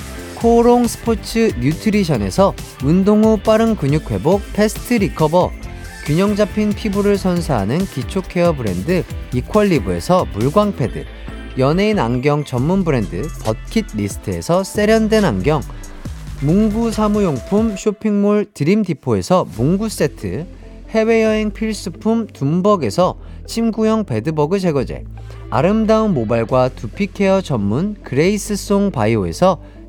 코오롱 스포츠 뉴트리션에서 운동 후 빠른 근육 회복 패스트 리커버 균형 잡힌 피부를 선사하는 기초 care 브랜드 이퀄리브에서 물광 패드 연예인 안경 전문 브랜드 버킷 리스트에서 세련된 안경 문구 사무용품 쇼핑몰 드림 디포에서 문구 세트 해외여행 필수품 둠벅에서 침구형 bedbug 제거제 아름다운 모발과 두피 care 전문 그레이스 송 바이오에서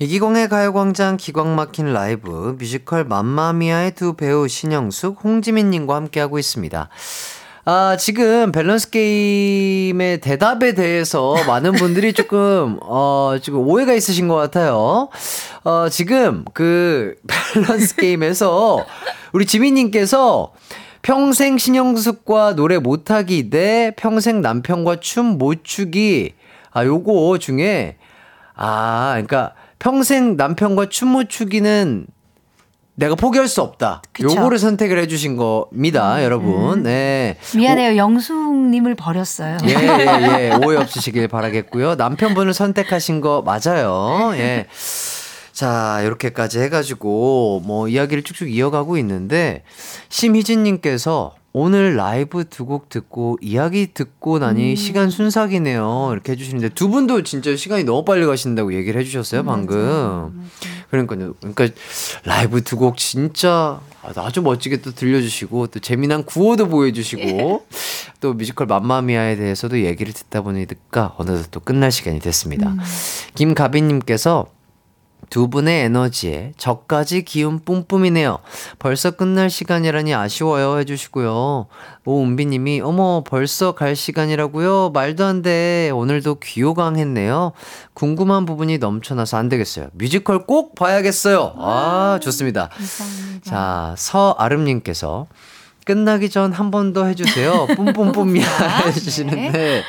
이기광의 가요광장 기광 막힌 라이브 뮤지컬 맘마미아의 두 배우 신영숙, 홍지민님과 함께하고 있습니다. 아, 지금 밸런스 게임의 대답에 대해서 많은 분들이 조금, 어, 지금 오해가 있으신 것 같아요. 어, 지금 그 밸런스 게임에서 우리 지민님께서 평생 신영숙과 노래 못하기 대 평생 남편과 춤 못 추기. 아, 요거 중에, 아, 그러니까 평생 남편과 춤 못 추기는 내가 포기할 수 없다. 그쵸. 요거를 선택을 해주신 겁니다, 여러분. 네. 미안해요. 영숙님을 버렸어요. 예, 예, 예. 오해 없으시길 바라겠고요. 남편분을 선택하신 거 맞아요. 예. 자, 이렇게까지 해가지고, 뭐, 이야기를 쭉쭉 이어가고 있는데, 심희진님께서 오늘 라이브 두 곡 듣고, 이야기 듣고 나니 시간 순삭이네요. 이렇게 해주시는데, 두 분도 진짜 시간이 너무 빨리 가신다고 얘기를 해주셨어요, 방금. 그러니까요. 그러니까, 라이브 두 곡 진짜 아주 멋지게 또 들려주시고, 또 재미난 구호도 보여주시고, 또 뮤지컬 맘마미아에 대해서도 얘기를 듣다 보니까 어느덧 또 끝날 시간이 됐습니다. 김가빈님께서 두 분의 에너지에 저까지 기운 뿜뿜이네요. 벌써 끝날 시간이라니 아쉬워요 해주시고요. 오은비님이 어머 벌써 갈 시간이라고요? 말도 안 돼. 오늘도 귀호강했네요. 궁금한 부분이 넘쳐나서 안 되겠어요. 뮤지컬 꼭 봐야겠어요. 아 좋습니다. 자 서아름님께서 끝나기 전 한 번 더 해주세요. 뿜뿜뿜이야 해주시는데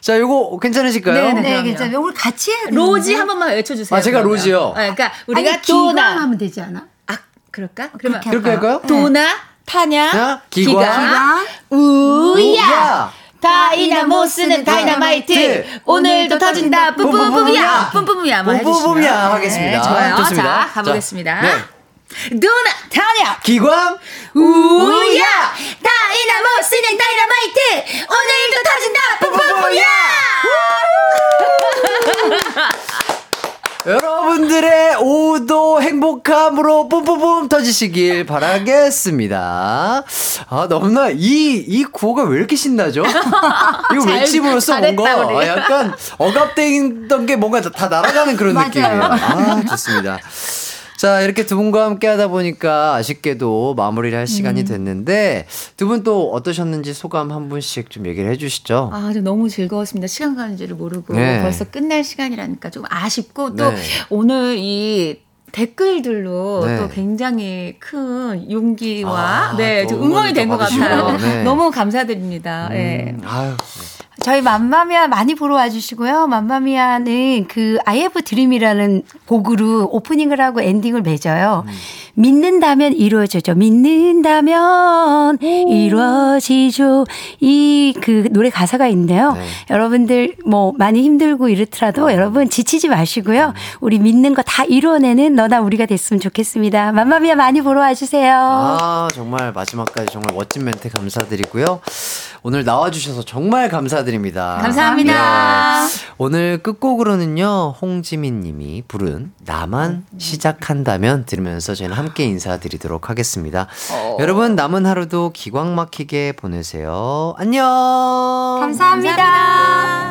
자 요거 괜찮으실까요? 네네. 네, 그럼요. 괜찮아요. 오늘 같이 해야 되는 로지? 한 번만 외쳐주세요. 아, 제가 그러면. 로지요? 어, 그러니까 우리가 아니, 도나 하면 되지 않아? 아 그럴까? 그러면 그렇게 그렇게 할까요? 도나 타냐 기광, 우야 다이나모스는 다이나마이트 네. 오늘도 터진다 뿜뿜뿜이야 뿜뿜뿜이야 한번 뿜뿜뿜이야 해주시면. 하겠습니다. 네, 좋아요 좋습니다. 자 가보겠습니다 자, 네. 도나 타냐 기광 우야 다이나모스는 다이나마이트 오늘도 터진다 뿜뿜뿜이야 여러분들의 오도 행복함으로 뿜뿜뿜 터지시길 바라겠습니다. 아, 너무나 이, 이 구호가 왜 이렇게 신나죠? 이거 잘- 외침으로써 뭔가 우리. 아, 약간 억압돼 있던 게 뭔가 다 날아가는 그런. 느낌이에요. 아, 좋습니다. 자, 이렇게 두 분과 함께 하다 보니까 아쉽게도 마무리를 할 시간이 음. 됐는데 두 분 또 어떠셨는지 소감 한 분씩 좀 얘기를 해 주시죠. 아, 저 너무 즐거웠습니다. 시간 가는 줄을 모르고 네. 벌써 끝날 시간이라니까 좀 아쉽고 또 네. 오늘 이 댓글들로 네. 또 굉장히 큰 용기와 아, 네, 응원이 된 것 같아요. 네. 너무 감사드립니다. 네. 음, 아유. 저희 맘마미아 많이 보러 와주시고요. 맘마미아는 그 I have dream이라는 곡으로 오프닝을 하고 엔딩을 맺어요. 믿는다면 이루어지죠. 믿는다면 이루어지죠. 이 그 노래 가사가 있는데요. 네. 여러분들 뭐 많이 힘들고 이렇더라도 여러분 지치지 마시고요. 우리 믿는 거 다 이루어내는 너나 우리가 됐으면 좋겠습니다. 맘마미아 많이 보러 와주세요. 아, 정말 마지막까지 정말 멋진 멘트 감사드리고요. 오늘 나와주셔서 정말 감사드립니다. 감사합니다. 네. 오늘 끝곡으로는요, 홍지민 님이 부른 나만 시작한다면 들으면서 저희는 함께 인사드리도록 하겠습니다. 여러분, 남은 하루도 기광 막히게 보내세요. 안녕! 감사합니다.